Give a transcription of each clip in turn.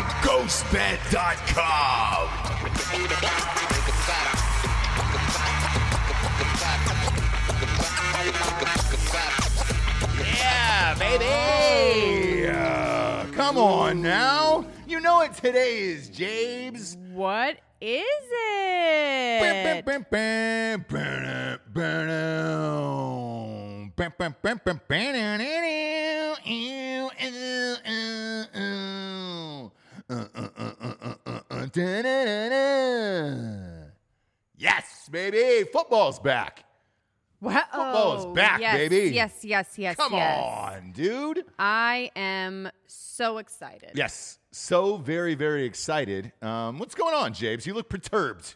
GhostBed.com. Yeah, baby. Uh, come on now. You know what today is, Jabes. What is it? Yes, baby. Football's back. What? Football Oh, back, yes, baby. Yes, yes, yes. Come yes. on, dude. I am so excited. Yes, so very, very excited. Um, what's going on, Jabes? You look perturbed.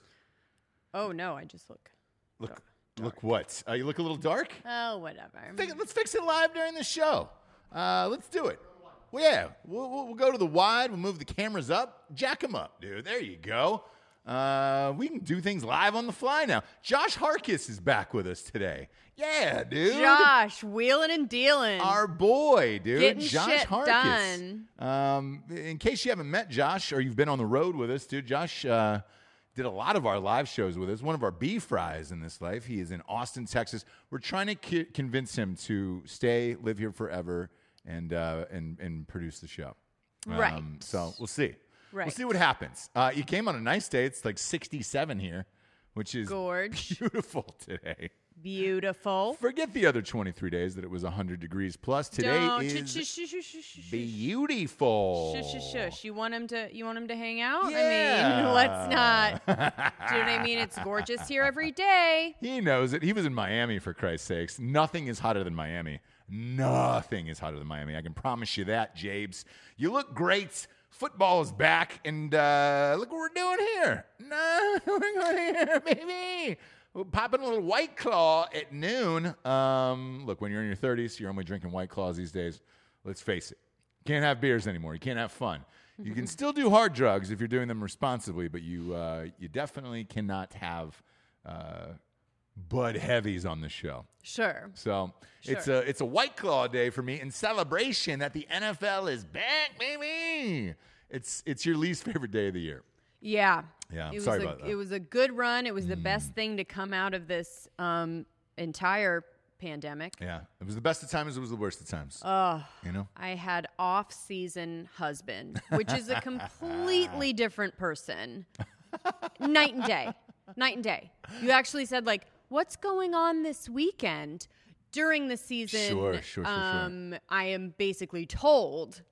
Oh no, I just look. Look, look what? Uh, you look a little dark. Oh, whatever. Let's fix it live during the show. Uh, let's do it. Well, yeah, we'll, we'll, we'll go to the wide. We'll move the cameras up, jack them up, dude. There you go. Uh, we can do things live on the fly now. Josh Harkis is back with us today. Yeah, dude. Josh, wheeling and dealing. Our boy, dude, Getting Josh shit Harkis. done. Um, in case you haven't met Josh or you've been on the road with us, dude, Josh uh, did a lot of our live shows with us. One of our B fries in this life. He is in Austin, Texas. We're trying to ki- convince him to stay, live here forever, and uh, and and produce the show. Um, Right. So we'll see. We'll see what happens. Uh, you came on a nice day. It's like 67 here, which is Gorge. beautiful today. Beautiful. Forget the other 23 days that it was 100 degrees plus. Today Don't- is beautiful. Shush, shush, shush. You want him to? You want him to hang out? Yeah. I mean, let's not. Do you know what I mean? It's gorgeous here every day. He knows it. He was in Miami for Christ's sakes. Nothing is hotter than Miami. Nothing is hotter than Miami. I can promise you that, Jabes. You look great. Football is back, and uh, look what we're doing here. No, we're going here, baby. Popping a little White Claw at noon. Um, look, when you're in your 30s, you're only drinking White Claws these days. Let's face it. You can't have beers anymore. You can't have fun. You can still do hard drugs if you're doing them responsibly, but you uh, you definitely cannot have uh, Bud Heavies on the show. Sure. So it's a it's a White Claw day for me in celebration that the NFL is back, baby. It's it's your least favorite day of the year. Yeah. Yeah, It was sorry a, about that. Mm. It was a good run. It was the best thing to come out of this um, entire pandemic. Yeah, it was the best of times. It was the worst of times. Oh, you know. I had off-season husband, which is a completely different person. Night and day. Night and day. You actually said like, "What's going on this weekend?" During the season, Sure, sure, sure, sure. um, I am basically told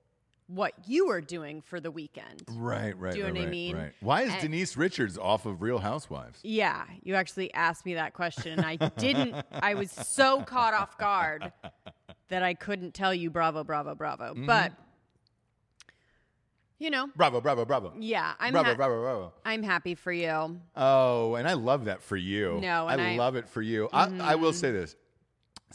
what you were doing for the weekend. Right, right. Do you know right, what I mean? Right. Why is And- Denise Richards off of Real Housewives? Yeah, you actually asked me that question, and I didn't. I was so caught off guard that I couldn't tell you bravo, bravo, bravo. Mm-hmm. But you know, Bravo, bravo, bravo. yeah, I'm bravo, ha- bravo, bravo. I'm happy for you. Oh, and I love that for you. No, I, I- Mm-hmm. love it for you. I, I will say this.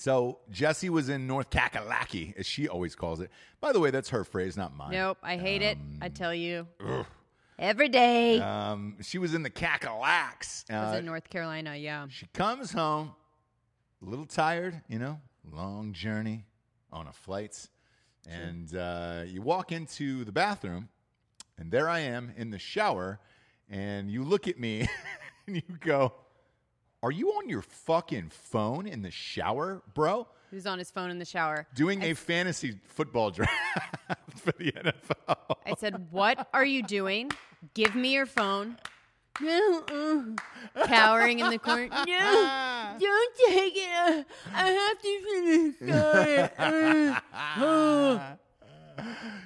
So Jesse was in North Kakalaki, as she always calls it. By the way, that's her phrase, not mine. Nope, I hate it. I tell you, every day. Um, she was in the Kakalaks. I was Uh, in North Carolina. Yeah, she comes home, a little tired, you know, long journey on a flight. And uh, you walk into the bathroom, and there I am in the shower, and you look at me and you go, Are you on your fucking phone in the shower, bro? he was on his phone in the shower. Doing a fantasy football draft for the NFL. I said, "What are you doing? Give me your phone." No, uh, cowering in the corner. No, don't take it. I have to finish. Uh,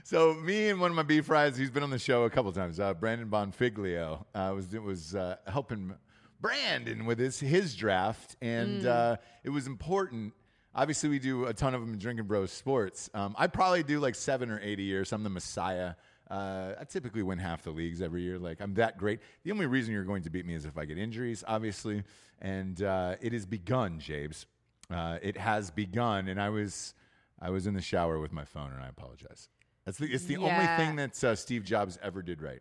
So me and one of my beef fries, he's been on the show a couple times. Uh, Brandon Bonfiglio uh, was was uh, helping Brandon with his his draft, and uh, it was important. Obviously, we do a ton of them in Drinking Bros Sports. Um, I probably do like seven or eight a year. So I'm the messiah. Uh, I typically win half the leagues every year. Like I'm that great. The only reason you're going to beat me is if I get injuries, obviously. And uh, it has begun, Jabes. Uh, it has begun, and I was I was in the shower with my phone, and I apologize. That's the it's the only thing that uh, Steve Jobs ever did right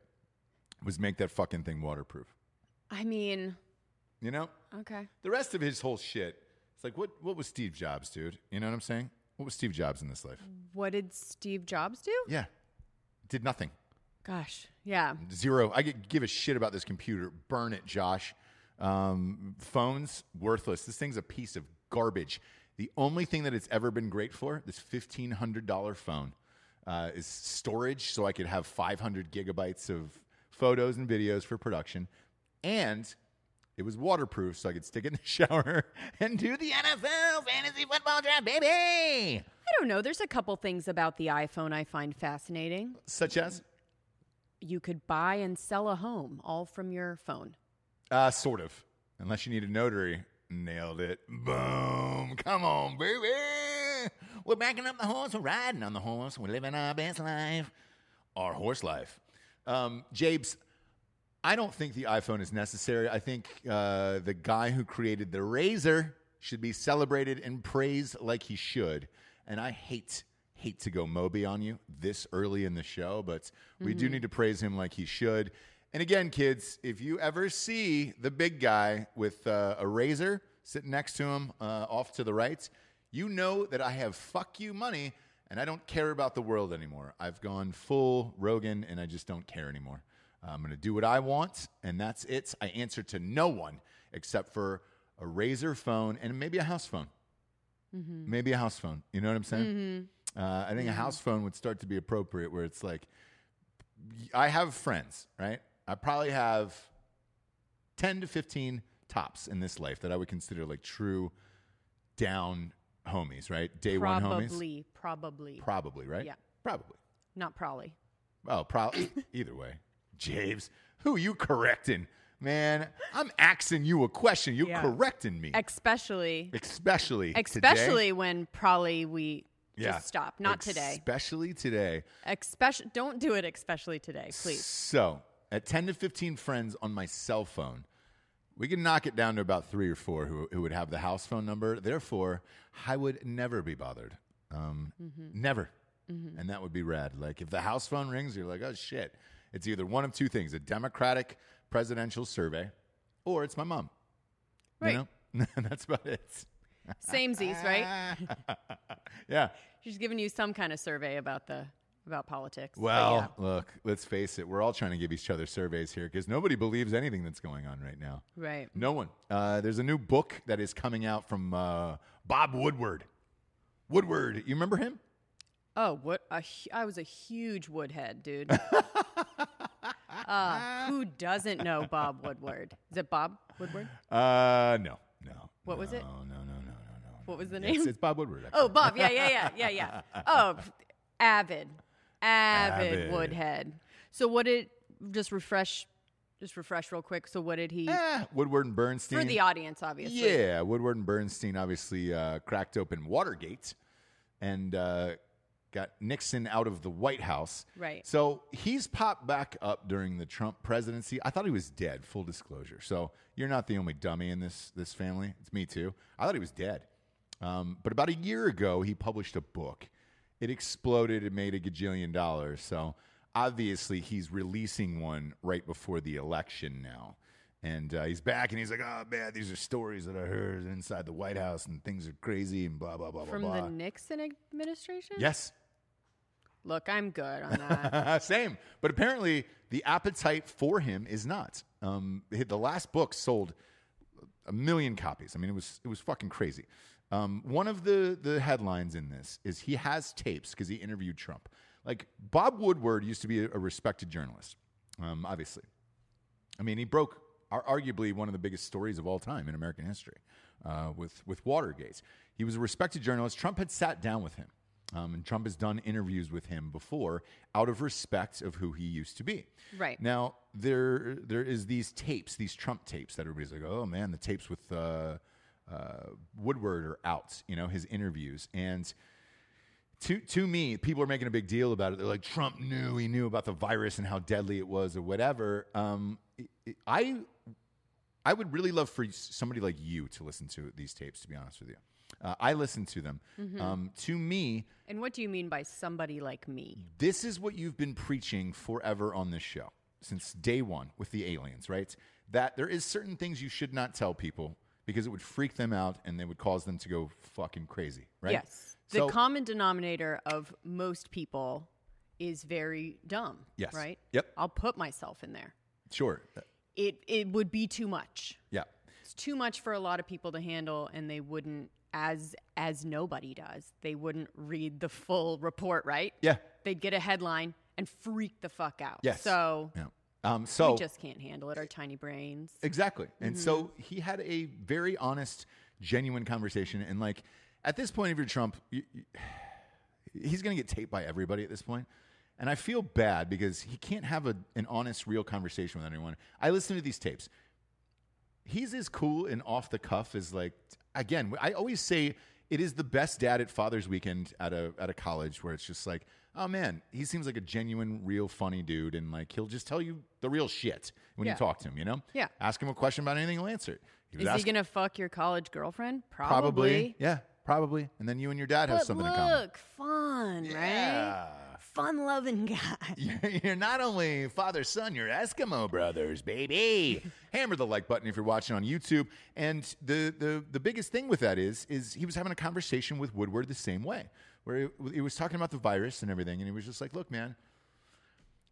was make that fucking thing waterproof. I mean, You know, okay. the rest of his whole shit. It's like what what was Steve Jobs, dude? You know what I'm saying? What was Steve Jobs in this life? What did Steve Jobs do? Yeah, did nothing. Gosh, yeah. Zero. I give a shit about this computer. Burn it, Josh. Um, phones, worthless. This thing's a piece of garbage. The only thing that it's ever been great for, this fifteen hundred dollar phone, uh, is storage, so I could have five hundred gigabytes of photos and videos for production, and it was waterproof, so I could stick it in the shower and do the NFL fantasy football draft, baby. I don't know. There's a couple things about the iPhone I find fascinating. Such as, You could buy and sell a home all from your phone. Uh, sort of. Unless you need a notary. Nailed it. Boom. Come on, baby. We're backing up the horse. We're riding on the horse. We're living our best life. Our horse life. Um, Jabes, I don't think the iPhone is necessary. I think uh, the guy who created the Razor should be celebrated and praised like he should. And I hate hate to go Moby on you this early in the show, but we do need to praise him like he should. And again, kids, if you ever see the big guy with uh, a razor sitting next to him uh, off to the right, you know that I have fuck you money and I don't care about the world anymore. I've gone full Rogan and I just don't care anymore. I'm going to do what I want, and that's it. I answer to no one except for a razor phone and maybe a house phone. Mm-hmm. Maybe a house phone. You know what I'm saying? Mm-hmm. Uh, I think a mm-hmm. house phone would start to be appropriate where it's like, I have friends, right? I probably have 10 to 15 tops in this life that I would consider like true down homies, right? Day one homies. Probably, probably. Probably, right? Yeah. Probably. Not probably. Oh, probably. either way. James, who you correcting? Man, I'm asking you a question. You're Yeah. correcting me. Especially, especially especially today. when probably we Yeah. just stop. Not today. Especially today. Especially, don't do it. Especially today, please. So, at 10 to 15 friends on my cell phone, we can knock it down to about three or four who, who would have the house phone number. Therefore, I would never be bothered. Um, Never. And that would be rad. Like, if the house phone rings, you're like, oh, shit. It's either one of two things a Democratic presidential survey or it's my mom. Right. You know? That's about it. Samesies, right? Yeah. She's giving you some kind of survey about the about politics. Well, yeah. look, let's face it. We're all trying to give each other surveys here because nobody believes anything that's going on right now. right. No one. Uh, there's a new book that is coming out from uh, Bob Woodward. Woodward, you remember him? Oh, what a I was a huge woodhead, dude. uh, who doesn't know Bob Woodward? Is it Bob Woodward? Uh, no, no. What was it? No, no, no, no, no, no. What was the name? it's Bob Woodward. Oh. Bob. Yeah, yeah, yeah, yeah, yeah. Oh, avid, avid, Avid. Woodhead. So what did just refresh, just refresh real quick. So what did he Eh, Woodward and Bernstein. for the audience? Obviously, Yeah, Woodward and Bernstein obviously uh, cracked open Watergate and uh, got Nixon out of the White House. Right. So he's popped back up during the Trump presidency. I thought he was dead. Full disclosure. So you're not the only dummy in this this family. It's me too. I thought he was dead. Um, but about a year ago, he published a book. It exploded. It made a gajillion dollars. So obviously, he's releasing one right before the election now. And uh, he's back and he's like, oh, man, these are stories that I heard inside the White House and things are crazy and blah, blah, blah, blah." from blah, the. Nixon administration. yes. Look, I'm good on that. Same. But apparently, the appetite for him is not. Um, the last book sold a million copies. I mean, it was it was fucking crazy. Um, one of the the headlines in this is he has tapes because he interviewed Trump. Like Bob Woodward used to be a, respected journalist, um, obviously. I mean, he broke ar- arguably one of the biggest stories of all time in American history uh, with with Watergate. He was a respected journalist. Trump had sat down with him, um, and Trump has done interviews with him before out of respect of who he used to be. Right. now, there there is these tapes, these Trump tapes that everybody's like, oh man, the tapes with uh, uh, Woodward are out. You know, his interviews and to to me, people are making a big deal about it. They're like, Trump knew he knew about the virus and how deadly it was, or whatever. Um, it- it- I I would really love for somebody like you to listen to these tapes. To be honest with you, uh, I listen to them. Um, to me, and what do you mean by somebody like me? this is what you've been preaching forever on this show since day one with the aliens, right? That there is certain things you should not tell people because it would freak them out and they would cause them to go fucking crazy, right? Yes. The So- common denominator of most people is very dumb. Yes. Right? Yep. I'll put myself in there. sure, It it would be too much. yeah. It's too much for a lot of people to handle and they wouldn't as as nobody does. They wouldn't read the full report, right? Yeah. They'd get a headline and freak the fuck out. Yes. So yeah. Um, so we just can't handle it, our tiny brains. exactly, and Mm-hmm. so he had a very honest, genuine conversation, and like at this point, if you're Trump, you, you, he's going to get taped by everybody at this point. And I feel bad because he can't have a, an honest, real conversation with anyone. I listen to these tapes. He's as cool and off the cuff as like again. I always say it is the best dad at Father's Weekend at a at a college where it's just like, oh man, he seems like a genuine, real, funny dude, and like he'll just tell you the real shit when Yeah. you talk to him. You know, Yeah. Ask him a question about anything, he'll answer it. He Is he gonna fuck your college girlfriend? probably, yeah, probably, and then you and your dad have But something look, in common. fun, Yeah. right? Fun loving guy. You're not only father son, you're Eskimo brothers, baby. Hammer the like button if you're watching on YouTube. And the, the the biggest thing with that is is he was having a conversation with Woodward the same way, where he, he was talking about the virus and everything, and he was just like, "Look, man,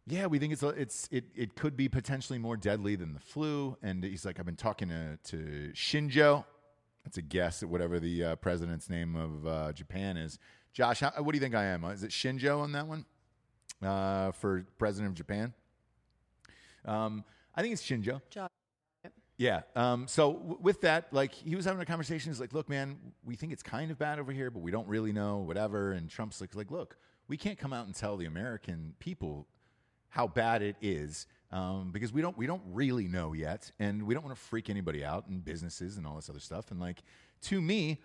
yeah, we think it's it's it it could be potentially more deadly than the flu." And he's like, "I've been talking to to Shinjo." That's a guess at whatever the uh, president's name of uh, Japan is. Josh, how, what do you think I am? Uh, Is it Shinjo on that one uh, for president of Japan? Um, I think it's Shinjo. Josh. Yeah. Um, so w- with that, like he was having a conversation. He's like, "Look, man, we think it's kind of bad over here, but we don't really know, whatever." And Trump's like, "Like, look, we can't come out and tell the American people how bad it is um, because we don't we don't really know yet, and we don't want to freak anybody out and businesses and all this other stuff." And like to me,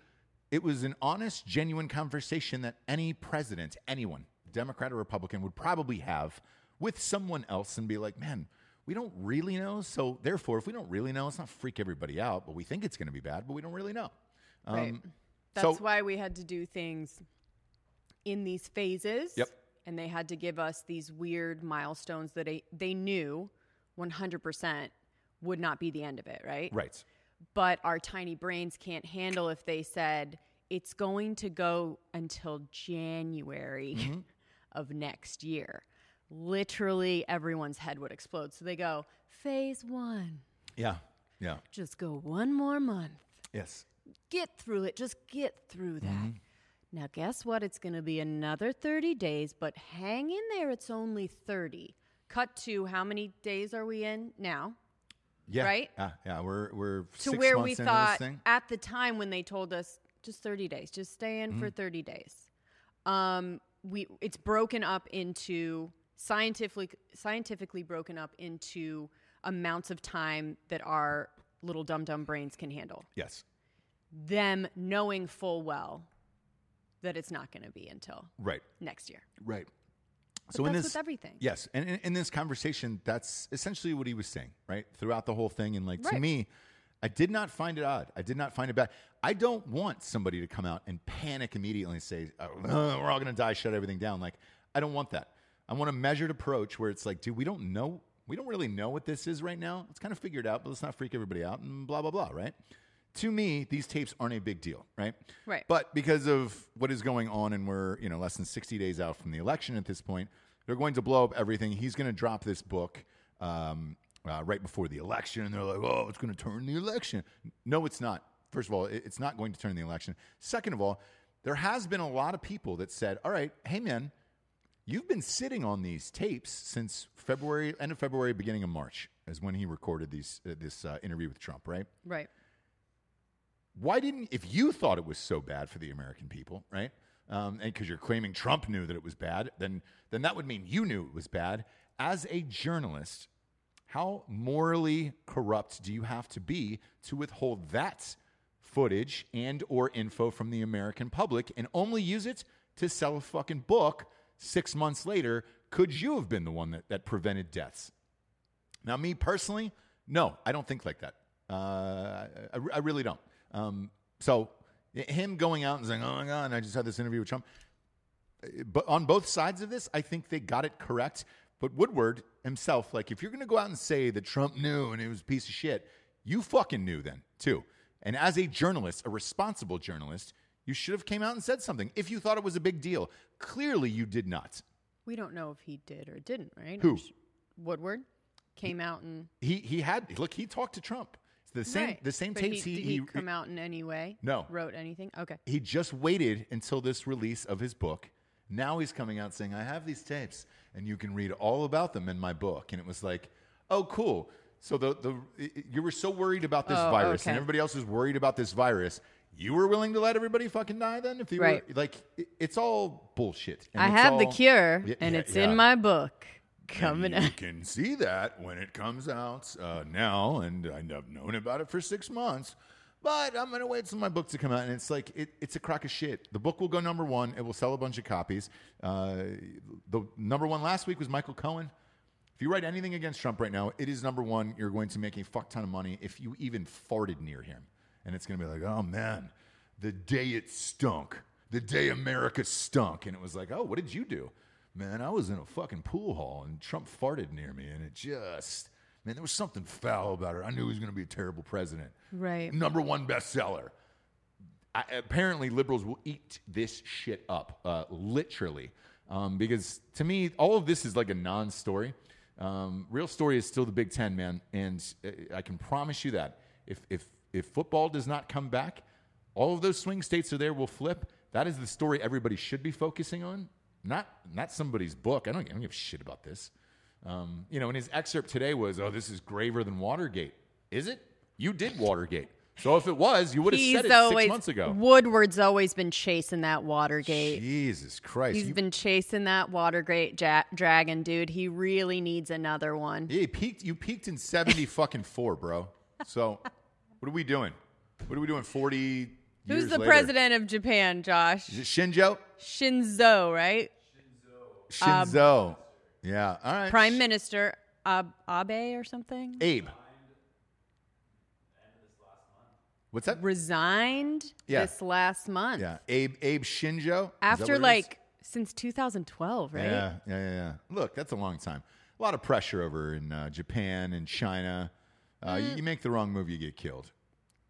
it was an honest, genuine conversation that any president, anyone, Democrat or Republican, would probably have with someone else and be like, "Man." We don't really know, so therefore, if we don't really know, let's not freak everybody out. But we think it's going to be bad, but we don't really know. Right. Um, That's so- why we had to do things in these phases. Yep. And they had to give us these weird milestones that they, they knew 100% would not be the end of it, right? Right. But our tiny brains can't handle if they said it's going to go until January Mm-hmm. Of next year. Literally everyone's head would explode. So they go, phase one, Yeah. Yeah. just go one more month Yes. get through it. Just get through that. Now, guess what? It's going to be another 30 days, but hang in there. It's only 30. Cut to how many days are we in now? Yeah. Right? Yeah. Yeah. We're we're To where we thought at the time when they told us just 30 days, just stay in Mm-hmm. for 30 days. Um, we it's broken up into scientifically scientifically broken up into amounts of time that our little dum dum brains can handle. Yes. Them knowing full well that it's not going to be until Right. next year. Right. But so in this, with everything. yes, and in, in this conversation, that's essentially what he was saying, right? Throughout the whole thing, and like to me, I did not find it odd. I did not find it bad. I don't want somebody to come out and panic immediately and say, oh, "We're all going to die, shut everything down." Like, I don't want that. I want a measured approach where it's like, dude, we don't know, we don't really know what this is right now. Let's kind of figure it out, but let's not freak everybody out and blah blah blah, right? To me, these tapes aren't a big deal, right? Right. But because of what is going on, and we're you know less than sixty days out from the election at this point, they're going to blow up everything. He's going to drop this book um, uh, right before the election, and they're like, "Oh, it's going to turn the election." No, it's not. First of all, it's not going to turn the election. Second of all, there has been a lot of people that said, "All right, hey man, you've been sitting on these tapes since February, end of February, beginning of March, is when he recorded these uh, this uh, interview with Trump, right?" Right. why didn't if you thought it was so bad for the American people, right? Um, and because you're claiming Trump knew that it was bad, then then that would mean you knew it was bad. As a journalist, how morally corrupt do you have to be to withhold that footage and or info from the American public and only use it to sell a fucking book six months later? Could you have been the one that, that prevented deaths? Now, me personally, no, I don't think like that. Uh, I, I really don't. Um, so, him going out and saying, "Oh my God, I just had this interview with Trump," but on both sides of this, I think they got it correct. But Woodward himself, like, if you're going to go out and say that Trump knew and it was a piece of shit, you fucking knew then too. And as a journalist, a responsible journalist, you should have came out and said something if you thought it was a big deal. Clearly, you did not. We don't know if he did or didn't, right? Who? Woodward came out and He he had look. He talked to Trump. It's the same right. the same But tapes He, did he, come out in any way? No. Wrote anything? Okay. he just waited until this release of his book. Now he's coming out saying, I have these tapes and you can read all about them in my book. And it was like, oh, cool. So the, the you were so worried about this Oh, virus okay. and everybody else was worried about this virus. You were willing to let everybody fucking die then? If you Right. were like, it- it's all bullshit. And I have the cure, Yeah, and yeah, it's yeah. in my book And coming you out. can see that when it comes out uh, now, and I've known about it for six months. But I'm gonna wait for my book to come out, and it's like it, it's a crock of shit. The book will go number one. It will sell a bunch of copies. Uh, the number one last week was Michael Cohen. If you write anything against Trump right now, it is number one. You're going to make a fuck ton of money if you even farted near him, and it's gonna be like, oh man, the day it stunk, the day America stunk, and it was like, oh, what did you do? Man, I was in a fucking pool hall and Trump farted near me, and it just, man, there was something foul about it. I knew he was going to be a terrible president. Right. Number one bestseller. I, apparently, liberals will eat this shit up, uh, literally. Um, because to me, all of this is like a non story. Um, real story is still the Big Ten, man. And uh, I can promise you that if, if, if football does not come back, all of those swing states are there will flip. That is the story everybody should be focusing on, not, not somebody's book. I don't, I don't give a shit about this. Um, you know, and his excerpt today was, "Oh, this is graver than Watergate." Is it? You did Watergate, so if it was, you would have He's said it always six months ago. Woodward's always been chasing that Watergate. Jesus Christ! He's You- been chasing that Watergate ja- dragon, dude. He really needs another one. yeah, you peaked. You peaked in seventy fucking four, bro. So, what are we doing? What are we doing? Forty. Who's the later? president of Japan, Josh? Shinzo? Shinzo, right? Shinzo. Yeah. All right. Prime Minister Ab- Abe or something? Abe. What's that? Resigned Yeah. this last month. Yeah, Abe. Abe. Is that After like since 2012, right? Yeah, yeah, yeah, yeah. Look, that's a long time. A lot of pressure over in uh, Japan and China. Uh, Mm. you, you make the wrong move, you get killed.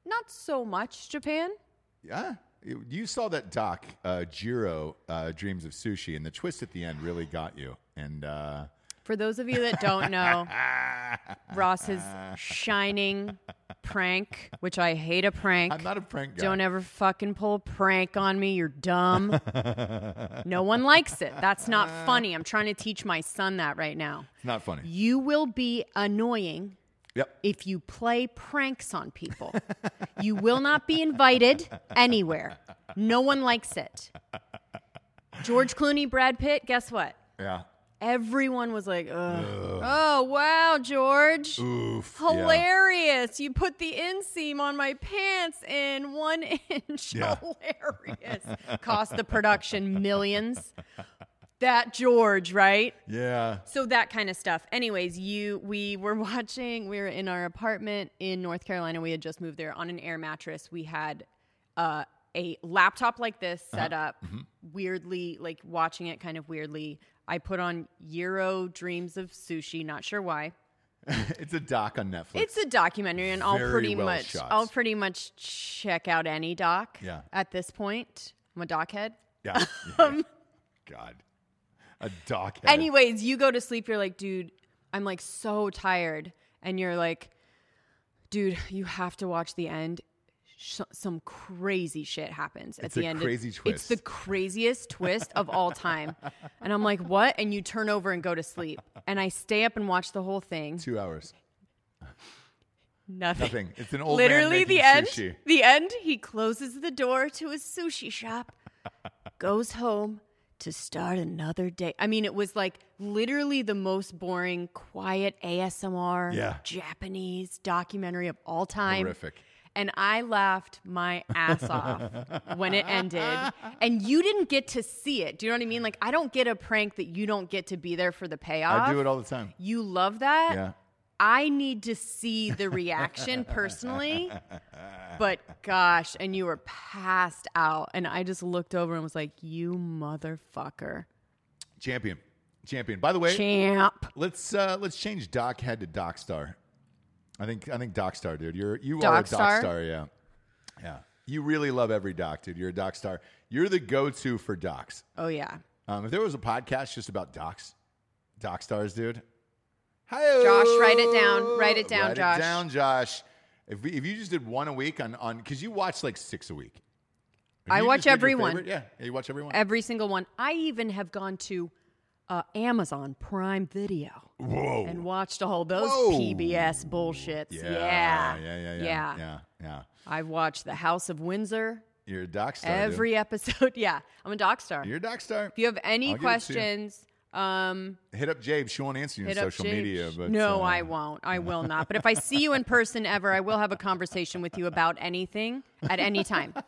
Not so much Japan. Yeah. You- You saw that doc, uh, Jiro uh, Dreams of Sushi, and the twist at the end really got you. And uh, For those of you that don't know, Ross's shining prank, which I hate a prank. I'm not a prank guy. Don't ever fucking pull a prank on me. You're dumb. no one likes it. That's not funny. I'm trying to teach my son that right now. It's not funny. You will be annoying Yep. if you play pranks on people. you will not be invited anywhere. No one likes it. George Clooney, Brad Pitt. Guess what? Yeah. Everyone was like, Ugh. "Oh wow, George, Oof. Yeah. hilarious! You put the inseam on my pants in one inch. Yeah. Hilarious! Cost the production millions. That George, right? Yeah. So that kind of stuff. Anyways, you we were watching. We were in our apartment in North Carolina. We had just moved there on an air mattress. We had uh, a laptop like this set up, weirdly, like watching it kind of weirdly. I put on Jiro Dreams of Sushi. Not sure why. it's a doc on Netflix. It's a documentary, and I'll Very pretty well much shot. I'll pretty much check out any doc. Yeah. At this point, I'm a doc head. yeah. yeah. Um, God. A doc. head. Anyways, you go to sleep. You're like, dude, I'm like so tired, and you're like, dude, you have to watch the end. Sh- some crazy shit happens at It's the a end. crazy It's twist. the craziest twist of all time, and I'm like, what? And you turn over and go to sleep, and I stay up and watch the whole thing. Two hours. Nothing. Nothing. It's an old man Literally, the end. sushi. The end. He closes the door to his sushi shop, goes home to start another day. I mean, it was like literally the most boring, quiet ASMR Yeah. Japanese documentary of all time. Horrific. And I laughed my ass off when it ended. And you didn't get to see it. Do you know what I mean? Like, I don't get a prank that you don't get to be there for the payoff. I do it all the time. You love that. Yeah. I need to see the reaction personally. But gosh, and you were passed out. And I just looked over and was like, you motherfucker. Champion. Champion. By the way, Champ. let's uh let's change Doc Head to Doc Star. I think I think Doc Star, dude. You're you are a Doc Doc Star? Yeah. Yeah. You really love every doc, dude. You're a Doc Star. You're the go-to for docs. Oh, yeah. Um, if there was a podcast just about docs, doc stars, dude. Hi, Josh, write it down. Write it down, write Josh. It down, Josh. If we, if you just did one a week on on because you watch like six a week. If I watch just did your every one. favorite- Yeah, yeah, you watch everyone. Every single one. I even have gone to uh, Amazon Prime Video Whoa. and watched all those Whoa. PBS bullshits. yeah, Yeah. yeah, yeah, yeah, Yeah. yeah, yeah. I've watched The House of Windsor. You're a doc star. dude. Every episode. Yeah. I'm a doc star. You're a doc star. If you have any I'll give it to you. questions, um, Hit up Jabe. She won't answer you on social James. media. But no, uh, I won't. I will not. But if I see you in person ever, I will have a conversation with you about anything at any time.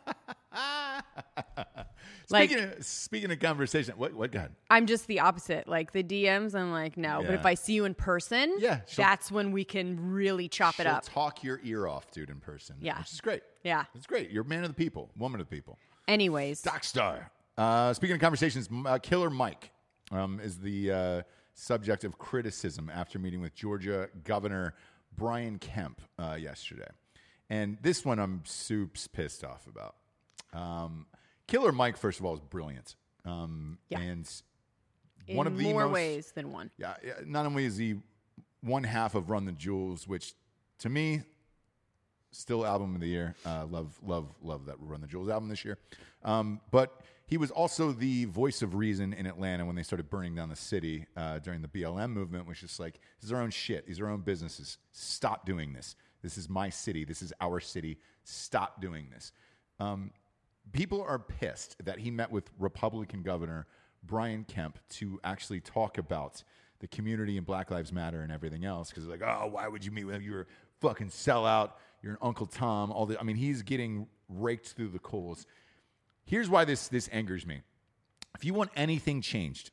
like Speaking of, speaking of conversation, what what God? I'm just the opposite. Like the DMs, I'm like no. But if I see you in person, Yeah, that's when we can really chop it up. talk your ear off, dude, in person. Yeah. which is great. Yeah. it's great. You're a man of the people, woman of the people. Anyways, Doc Star. Uh, speaking of conversations, uh, Killer Mike um, is the uh, subject of criticism after meeting with Georgia Governor Brian Kemp uh, yesterday. And this one I'm soups pissed off about. Um, Killer Mike, first of all, is brilliant. Um, Yeah. And in one of the more most, ways than one. Yeah, yeah, not only is he one half of Run the Jewels, which to me, still album of the year. Uh, love, love, love that Run the Jewels album this year. Um, but he was also the voice of reason in Atlanta when they started burning down the city uh, during the BLM movement, which is like, this is our own shit. These are our own businesses. Stop doing this. This is my city. This is our city. Stop doing this. Um, people are pissed that he met with Republican Governor Brian Kemp to actually talk about the community and Black Lives Matter and everything else. Because like, oh, why would you meet with him? You're a fucking sellout. You're an Uncle Tom. All the, I mean, he's getting raked through the coals. Here's why this this angers me. If you want anything changed,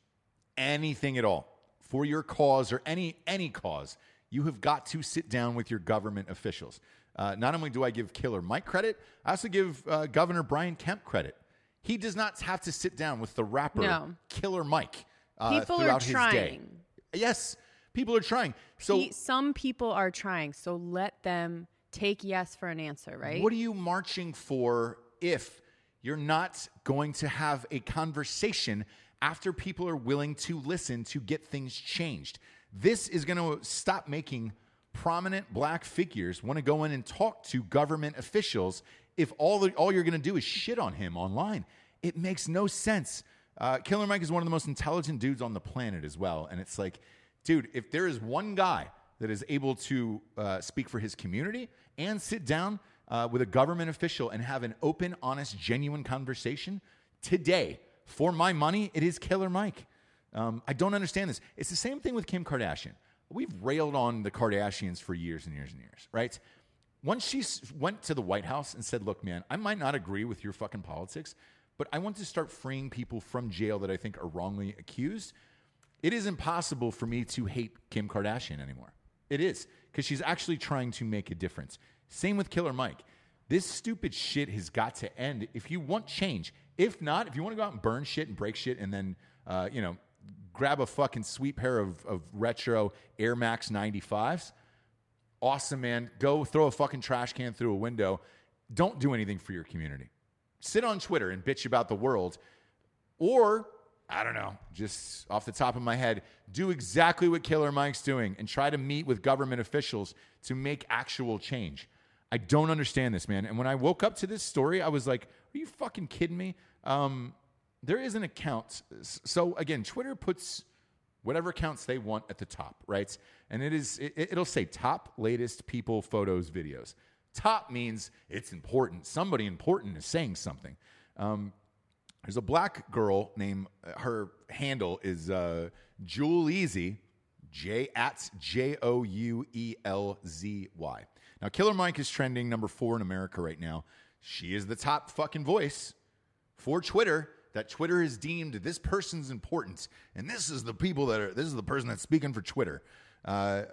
anything at all for your cause or any any cause, you have got to sit down with your government officials. Uh, not only do I give Killer Mike credit, I also give uh, Governor Brian Kemp credit. He does not have to sit down with the rapper No. Killer Mike uh, People are throughout his day. trying. Yes, people are trying. So He- some people are trying, so let them take yes for an answer, right? What are you marching for if you're not going to have a conversation after people are willing to listen to get things changed? This is going to stop making prominent black figures want to go in and talk to government officials if all, the, all you're going to do is shit on him online. It makes no sense. Uh, Killer Mike is one of the most intelligent dudes on the planet as well. And it's like, dude, if there is one guy that is able to uh, speak for his community and sit down uh, with a government official and have an open, honest, genuine conversation today, for my money, it is Killer Mike. Um, I don't understand this. It's the same thing with Kim Kardashian. We've railed on the Kardashians for years and years and years, right? Once she went to the White House and said, Look, man, I might not agree with your fucking politics, but I want to start freeing people from jail that I think are wrongly accused. It is impossible for me to hate Kim Kardashian anymore. It is, because she's actually trying to make a difference. Same with Killer Mike. This stupid shit has got to end if you want change. If not, if you want to go out and burn shit and break shit and then, uh, you know, grab a fucking sweet pair of, of retro Air Max 95s, awesome, man. Go throw a fucking trash can through a window. Don't do anything for your community. Sit on Twitter and bitch about the world. Or, I don't know, just off the top of my head, do exactly what Killer Mike's doing and try to meet with government officials to make actual change. I don't understand this, man. And when I woke up to this story, I was like, are you fucking kidding me? Um, there is an account. So, again, Twitter puts whatever accounts they want at the top, right? And it is it, it'll say top latest people photos videos. Top means it's important. Somebody important is saying something. Um, there's a black girl named her handle is uh, Jewel Easy, J at J O U E L Z Y. Now, Killer Mike is trending number four in America right now. She is the top fucking voice for Twitter that Twitter has deemed this person's important, and this is the people that are. This is the person that's speaking for Twitter. Uh, uh,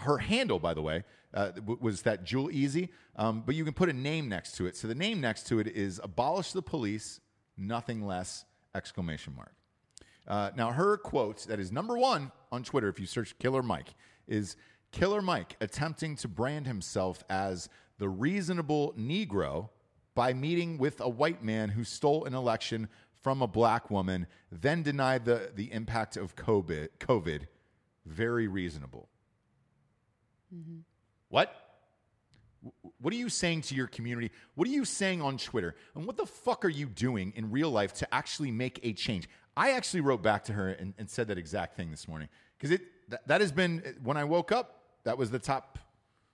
her handle, by the way, uh, was that Jewel Easy, um, but you can put a name next to it. So the name next to it is "Abolish the Police, Nothing Less!" Exclamation mark. Uh, now, her quote that is number one on Twitter, if you search Killer Mike, is Killer Mike attempting to brand himself as the reasonable Negro by meeting with a white man who stole an election from a black woman, then denied the, the impact of COVID. COVID. Very reasonable. What? What are you saying to your community? What are you saying on Twitter? And what the fuck are you doing in real life to actually make a change? I actually wrote back to her and, and said that exact thing this morning because it that, that has been when I woke up. That was the top.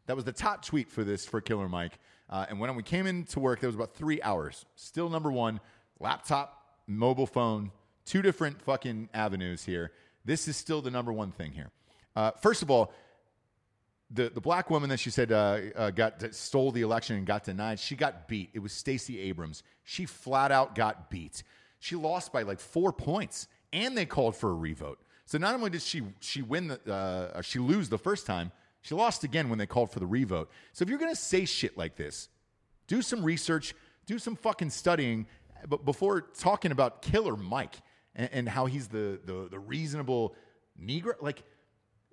That was the top tweet for this for Killer Mike. Uh, and when we came into work, there was about three hours. Still number one. Laptop, mobile phone, two different fucking avenues here. This is still the number one thing here. Uh, first of all, the the black woman that she said uh, uh, got stole the election and got denied. She got beat. It was Stacey Abrams. She flat out got beat. She lost by like four points, and they called for a revote. So not only did she she win the uh, she lose the first time, she lost again when they called for the revote. So if you're gonna say shit like this, do some research, do some fucking studying, but before talking about Killer Mike and, and how he's the, the the reasonable Negro, like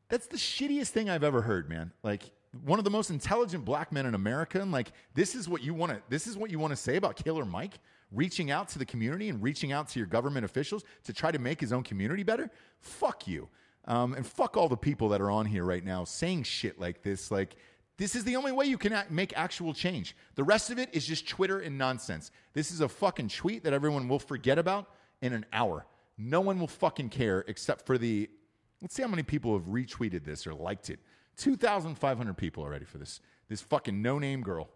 that's the shittiest thing I've ever heard, man. Like one of the most intelligent black men in America, and like this is what you want to this is what you want to say about Killer Mike reaching out to the community and reaching out to your government officials to try to make his own community better. Fuck you, um, and fuck all the people that are on here right now saying shit like this. Like this is the only way you can make actual change. The rest of it is just Twitter and nonsense. This is a fucking tweet that everyone will forget about in an hour. No one will fucking care except for the Let's see how many people have retweeted this or liked it. 2,500 people already for this. This fucking no name girl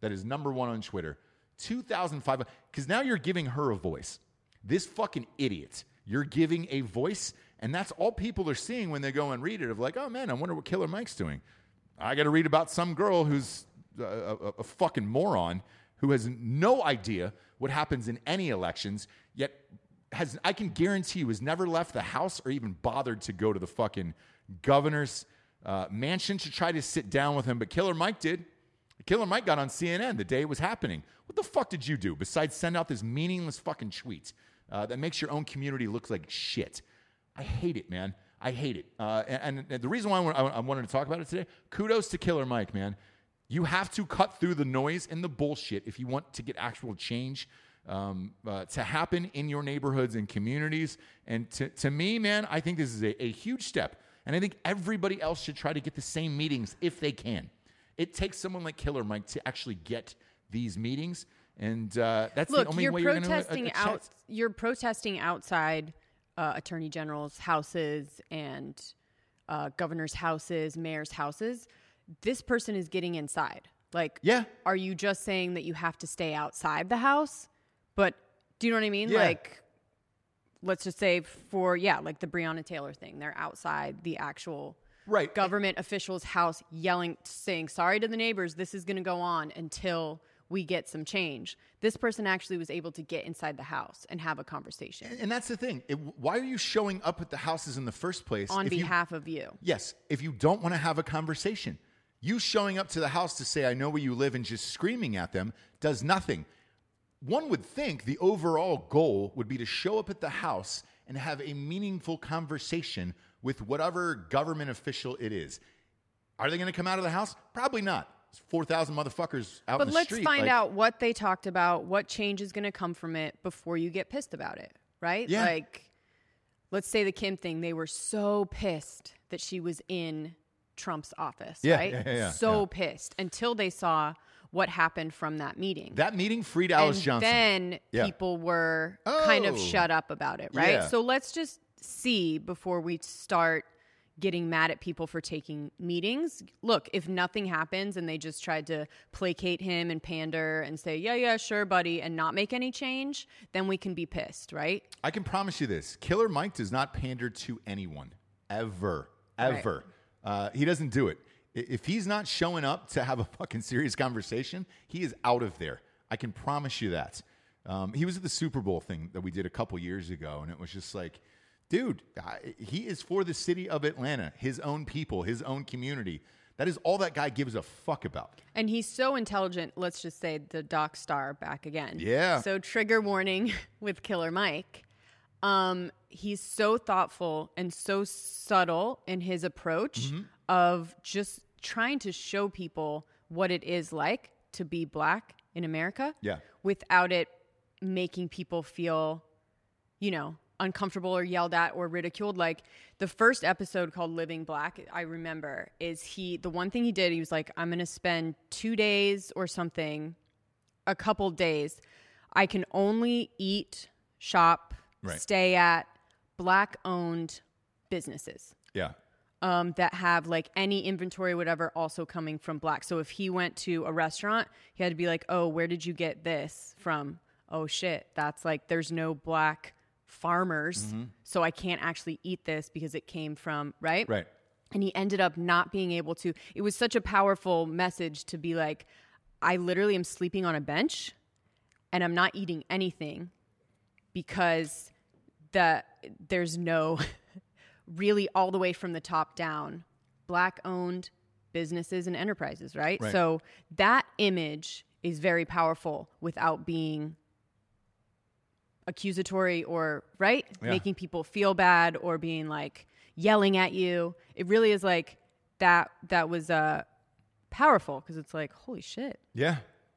that is number one on Twitter. 2,500. Because now you're giving her a voice. This fucking idiot. You're giving a voice. And that's all people are seeing when they go and read it of like, oh man, I wonder what Killer Mike's doing. I got to read about some girl who's a, a, a fucking moron who has no idea what happens in any elections, yet has I can guarantee you has never left the house or even bothered to go to the fucking governor's uh, mansion to try to sit down with him. But Killer Mike did. Killer Mike got on CNN the day it was happening. What the fuck did you do besides send out this meaningless fucking tweet uh, that makes your own community look like shit? I hate it, man. I hate it. Uh, and, and the reason why I, wanted to talk about it today, kudos to Killer Mike, man. You have to cut through the noise and the bullshit if you want to get actual change um, uh, to happen in your neighborhoods and communities. And to, to me, man, I think this is a, a huge step. And I think everybody else should try to get the same meetings if they can. It takes someone like Killer Mike to actually get these meetings. And uh, that's the Look, only you're way you're going to protesting out. You're protesting outside uh, attorney generals' houses and uh, governors' houses, mayors' houses. This person is getting inside. Like, Yeah. are you just saying that you have to stay outside the house? But do you know what I mean? Yeah. Like, let's just say for yeah, like the Breonna Taylor thing, they're outside the actual Right. government official's house yelling, saying, "Sorry to the neighbors, this is going to go on until." We get some change. This person actually was able to get inside the house and have a conversation And that's the thing. It, why are you showing up at the houses in the first place? on if you- behalf of you. yes, if you don't want to have a conversation, you showing up to the house to say, I know where you live, and just screaming at them does nothing. One would think the overall goal would be to show up at the house and have a meaningful conversation with whatever government official it is. Are they going to come out of the house? Probably not. It's 4,000 motherfuckers out But let's street. find like- out what they talked about, what change is going to come from it before you get pissed about it, right? Yeah. Like, let's say the Kim thing, they were so pissed that she was in Trump's office, Yeah, right? yeah, yeah, yeah, so yeah. pissed until they saw what happened from that meeting. That meeting freed Alice and Johnson. then Yeah. people were kind of Oh. shut up about it, right? So let's just see before we start getting mad at people for taking meetings. Look, if nothing happens and they just tried to placate him and pander and say, "Yeah, yeah, sure, buddy," and not make any change, then we can be pissed, right? I can promise you this: Killer Mike does not pander to anyone ever, ever. Uh, he doesn't do it. If he's not showing up to have a fucking serious conversation, he is out of there. I can promise you that. Um, he was at the Super Bowl thing that we did a couple years ago, and it was just like, dude, I, he is for the city of Atlanta, his own people, his own community. That is all that guy gives a fuck about. And he's so intelligent. Let's just say the Doc Star back again. Yeah. So trigger warning with Killer Mike. Um, he's so thoughtful and so subtle in his approach Mm-hmm. of just trying to show people what it is like to be black in America. Yeah. Without it making people feel, you know, uncomfortable or yelled at or ridiculed. Like the first episode called Living Black, I remember, is he, the one thing he did, he was like, I'm going to spend two days or something, a couple days. I can only eat, shop, Right. stay at black owned businesses Yeah. um, that have like any inventory, whatever, also coming from black. So if he went to a restaurant, he had to be like, oh, where did you get this from? Oh shit, that's like there's no black farmers, Mm-hmm. so I can't actually eat this because it came from right. Right. And he ended up not being able to. It was such a powerful message to be like, I literally am sleeping on a bench, and I'm not eating anything because the there's no really all the way from the top down black owned businesses and enterprises right? Right. so that image is very powerful without being accusatory or right Yeah. making people feel bad or being like yelling at you it really is like that that was uh powerful because it's like holy shit Yeah.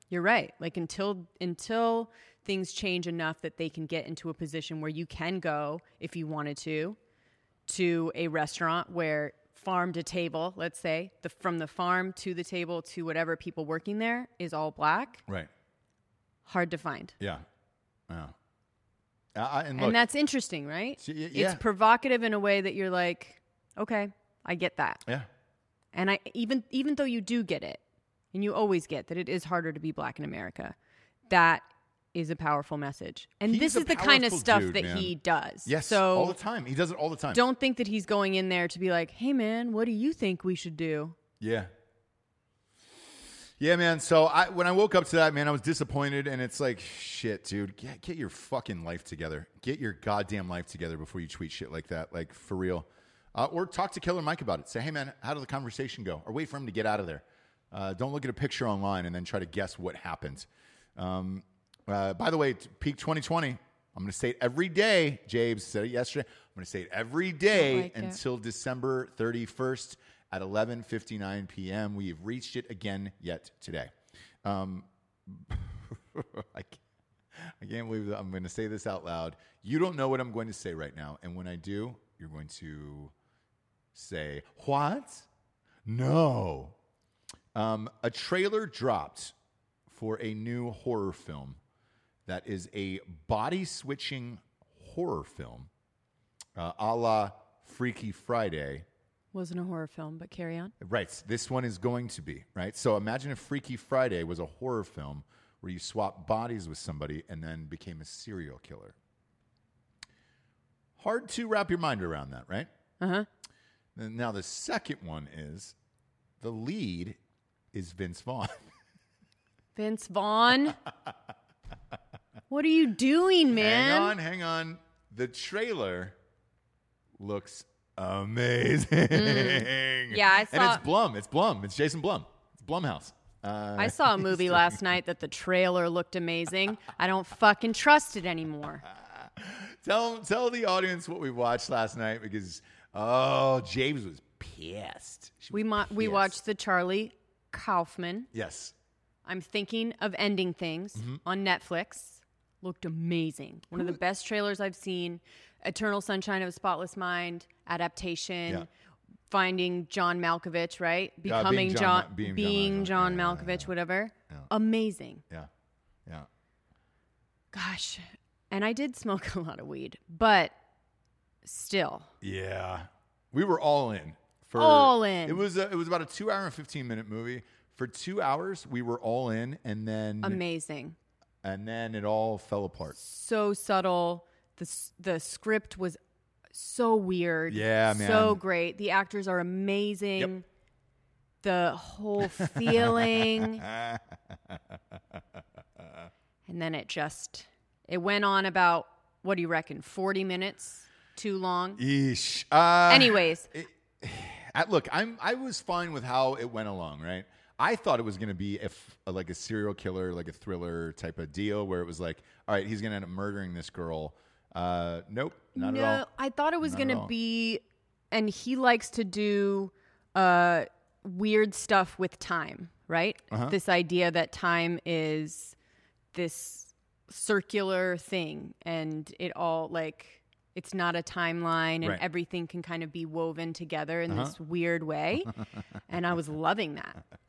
you're right. Like until until things change enough that they can get into a position where you can go if you wanted to to a restaurant where farm to table, let's say, the from the farm to the table to whatever people working there is all black, Right. hard to find. Yeah. Yeah. I- and look, and that's interesting, right? So, yeah. It's provocative in a way that you're like, okay, I get that. yeah. And I even even though you do get it, and you always get that it is harder to be black in America, that is a powerful message. And He's this is the kind of stuff dude, that man. he does. Yes. So all the time. He does it all the time. don't think that he's going in there to be like, "Hey man, what do you think we should do?" Yeah. Yeah, man. So I when I woke up to that, man, I was disappointed, and it's like, shit, dude, get get your fucking life together. Get your goddamn life together before you tweet shit like that, like for real. Uh, or talk to Killer Mike about it. Say, hey, man, how did the conversation go? Or wait for him to get out of there. Uh, don't look at a picture online and then try to guess what happened. Um, uh, by the way, peak 2020. I'm going to say it every day. James said it yesterday. I'm going to say it every day like it. until December 31st at 11:59 p.m. We have reached it again yet today. Um, I, can't, I can't believe that I'm going to say this out loud. You don't know what I'm going to say right now, and when I do, you're going to say what? No. Um, a trailer dropped for a new horror film that is a body switching horror film, uh, a la Freaky Friday. Wasn't a horror film, but carry on. Right. This one is going to be, right? So imagine if Freaky Friday was a horror film where you swap bodies with somebody and then became a serial killer. hard to wrap your mind around that, right? Uh huh. Now the second one is the lead is Vince Vaughn. Vince Vaughn. what are you doing, man? hang on, hang on. The trailer looks amazing. Mm. Yeah, I saw. and it's Blum. It's Blum. It's Jason Blum. It's Blumhouse. Uh, I saw a movie last night that the trailer looked amazing. I don't fucking trust it anymore. tell tell the audience what we watched last night because oh, James was pissed. We mo- we watched the Charlie Kaufman. Yes. I'm thinking of ending things Mm-hmm. on Netflix. Looked amazing. One of the best trailers I've seen. Eternal Sunshine of a Spotless Mind adaptation. Yeah. Finding John Malkovich, right? Yeah, Becoming being John John, Ma- being John Malkovich. John Yeah, yeah, Malkovich, whatever. Amazing. Yeah. Yeah. Gosh. And I did smoke a lot of weed, but still. Yeah, we were all in. For, All in. It was a, it was about a two hour and fifteen minute movie. For two hours, we were all in, and then Amazing. and then it all fell apart. so subtle. The the script was so weird. Yeah, man. So great. The actors are amazing. Yep. The whole feeling. and then it just it went on about what do you reckon? 40 minutes too long. Eesh. Uh, Anyways, I, look, I'm I was fine with how it went along. Right. I thought it was going to be if like a serial killer, like a thriller type of deal, where it was like, all right, he's going to end up murdering this girl. Uh, nope, not no, at all. I thought it was Not gonna be and he likes to do uh weird stuff with time, right? Uh-huh. This idea that time is this circular thing and it all like it's not a timeline and Right. everything can kind of be woven together in Uh-huh. this weird way. and I was loving that.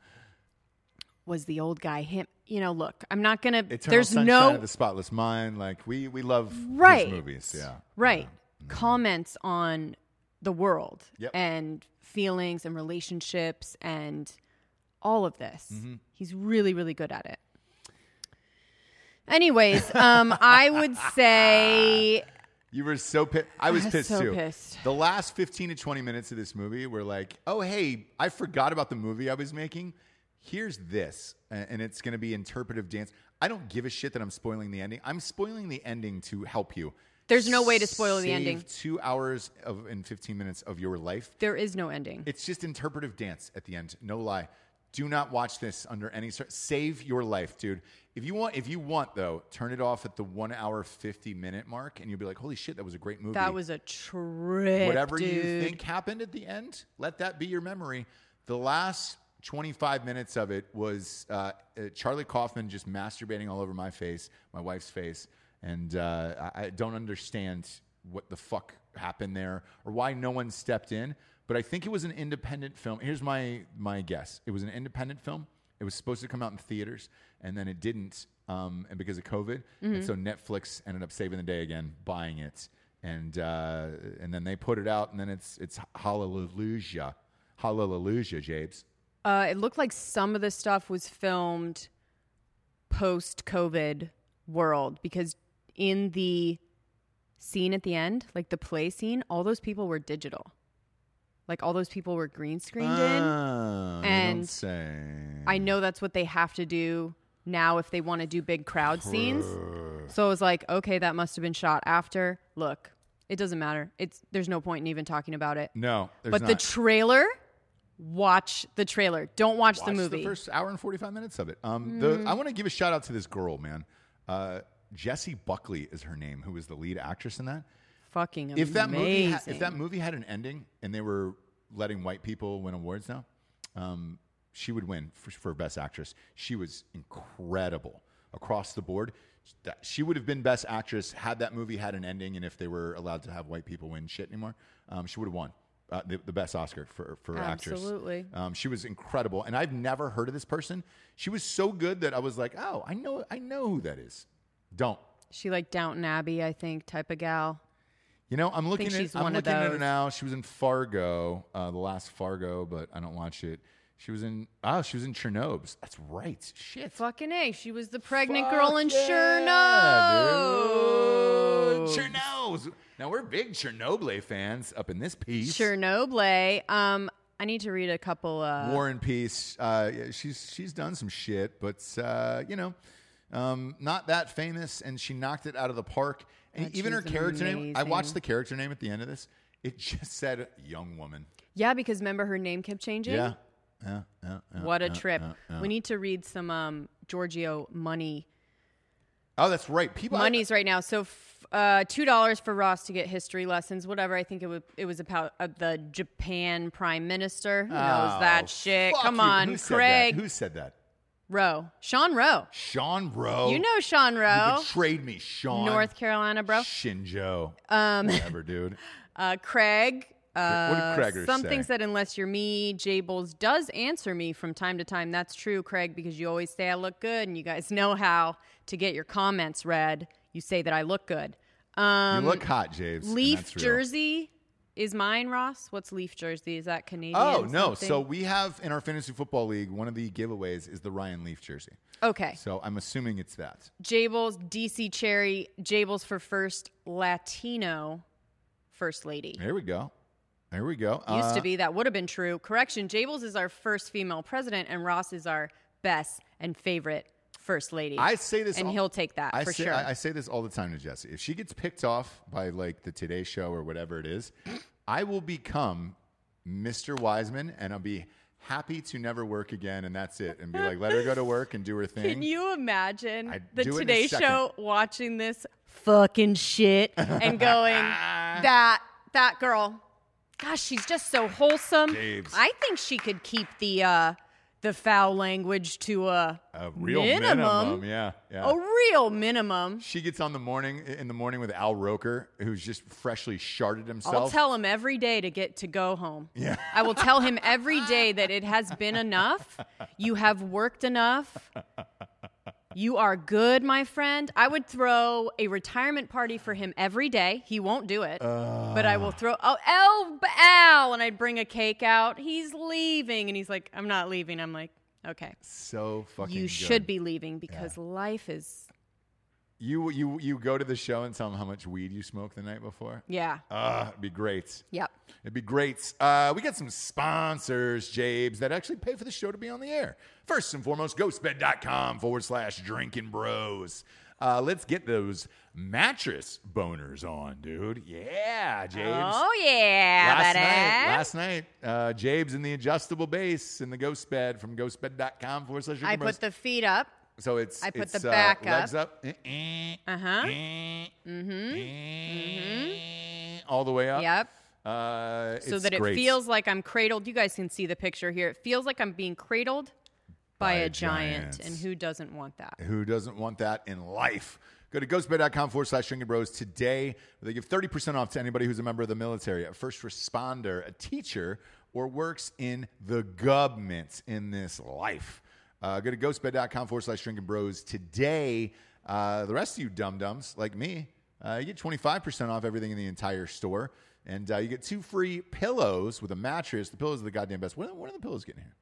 Was the old guy him? You know, look, I'm not gonna. Eternal there's Sunshine no of the Spotless Mind. Like we we love Right. movies. Yeah. right comments on the world Yep. and feelings and relationships and all of this. Mm-hmm. He's really, really good at it. Anyways, um, I would say You were so pissed. I was was pissed so too. pissed. The last 15 to 20 minutes of this movie were like, oh, hey, I forgot about the movie I was making. Here's this. And it's going to be interpretive dance. I don't give a shit that I'm spoiling the ending. I'm spoiling the ending to help you. There's no way to spoil the ending. You Save ending. Two hours of and 15 minutes of your life. there is no ending. It's just interpretive dance at the end. No lie. Do not watch this under any cir- save your life, dude. If you want, if you want though, turn it off at the one hour fifty minute mark, and you'll be like, "Holy shit, that was a great movie." that was a trip. whatever you think happened at the end. Let that be your memory. The last twenty five minutes of it was uh, uh, Charlie Kaufman just masturbating all over my face, my wife's face, and uh, I, don't understand what the fuck happened there or why no one stepped in. But I think it was an independent film. Here's my my guess: it was an independent film. It was supposed to come out in theaters, and then it didn't, um, and because of COVID, and so Netflix ended up saving the day again, buying it, and uh, and then they put it out, and then it's it's hallelujah, hallelujah, Jabes. Uh, it looked like some of the stuff was filmed post COVID world because in the scene at the end, like the play scene, all those people were digital. Like all those people were green screened in. Oh, you don't and. I know that's what they have to do now if they want to do big crowd scenes. So it was like, okay, that must have been shot after. Look, it doesn't matter. It's there's no point in even talking about it. no, but not. the trailer, watch the trailer. Don't watch, the Watch movie. The first hour and 45 minutes of it. Um, the, I want to give a shout out to this girl, man. Uh, Jessie Buckley is her name, who was the lead actress in that. Fucking amazing. If that movie, ha- if that movie had an ending and they were letting white people win awards now, um, she would win for, for best actress. She was incredible across the board. She would have been best actress had that movie had an ending and if they were allowed to have white people win shit anymore. Um, she would have won uh, the, the best Oscar for for actress. Absolutely. Um, she was incredible, and I've never heard of this person. She was so good that I was like, oh, I know, I know who that is. Don't. she like Downton Abbey, I think, type of gal. You know, I'm looking at I'm looking at her now. She was in Fargo, uh, the last Fargo, but I don't watch it. She was in oh, she was in Chernobyl's. That's right. Shit. Fucking A. She was the pregnant Fuck girl in yeah, Chernobyl. Now we're big Chernobyl fans up in this piece. Chernobyl. Um, I need to read a couple. Uh, War and Peace. Uh, yeah, she's she's done some shit, but uh, you know, um, not that famous, and she knocked it out of the park. And God, even her character name. I watched the character name at the end of this. It just said "young woman." yeah, because remember her name kept changing. Yeah, yeah, yeah. yeah, What a trip. We need to read some um, Giorgio money Oh, that's right. People. monies right now. So f- uh, two dollars for Ross to get history lessons, whatever. I think it was it was about uh, the Japan Prime Minister. Who knows Oh, that shit? fuck Come you. on, Who said that? Craig Who said that? Rowe, Sean Rowe. Sean Rowe. You know Sean You Rowe, betrayed me, Sean. North Carolina, bro. Shinzo. Um, Whatever, dude. Uh, Craig. Uh, what did Craiger something say? said, unless you're me, Jables does answer me from time to time. That's true, Craig, because you always say I look good, and you guys know how to get your comments read. You say that I look good. Um, you look hot, James. Leaf jersey is mine, Ross. What's Leaf jersey? Is that Canadian? Oh no! something? So we have in our fantasy football league one of the giveaways is the Ryan Leaf jersey. okay, So I'm assuming it's that. Jables, DC Cherry, Jables for first Latino first lady. There we go. There we go. Used Uh, to be that would have been true. Correction: Jables is our first female president, and Ross is our best and favorite first lady. I say this, and all- he'll take that I for say, sure. I, I say this all the time to Jesse. If she gets picked off by like the Today Show or whatever it is, I will become Mr. Wiseman, and I'll be happy to never work again, and that's it. And be like, let her go to work and do her thing. Can you imagine I'd the do it in a Today. Show watching this fucking shit and going, that that girl, gosh, she's just so wholesome. I think she could keep the uh, the foul language to a, A real minimum, minimum, yeah, yeah. a real minimum. She gets on the morning in the morning with Al Roker, who's just freshly sharded himself. I'll tell him every day to get to go home. Yeah. I will tell him every day that it has been enough. You have worked enough. You are good, my friend. I would throw a retirement party for him every day. He won't do it, but I will throw. Oh, Al, Al, and I'd bring a cake out. He's leaving, and he's like, "I'm not leaving." I'm like, "Okay, so fucking. you good. should be leaving because life is, You you you go to the show and tell them how much weed you smoked the night before. yeah, Ah, it'd be great. yep." It'd be great. Uh, we got some sponsors, Jabes, that actually pay for the show to be on the air. First and foremost, ghostbed.com forward slash drinking bros. Uh, let's get those mattress boners on, dude. Yeah, Jabes. Oh yeah, last buddy. night, last night, uh, Jabes in the adjustable base in the ghost bed from ghostbed.com forward slash I bros. put the feet up. So it's I put it's, the uh, back legs up. up, uh Uh-huh. all the way up. Yep. Uh, so that it great. feels like I'm cradled. You guys can see the picture here. It feels like I'm being cradled by, a, giant. giant. And who doesn't want that? Who doesn't want that in life? Go to ghostbed.com forward slash drinking bros today. They give 30% off to anybody who's a member of the military, a first responder, a teacher, or works in the government in this life. Uh, go to ghostbed.com forward slash drinking bros today. Uh, the rest of you dum dums like me, uh, you get 25% off everything in the entire store. And uh, you get two free pillows with a mattress. The pillows are the goddamn best. When, when are the pillows getting here?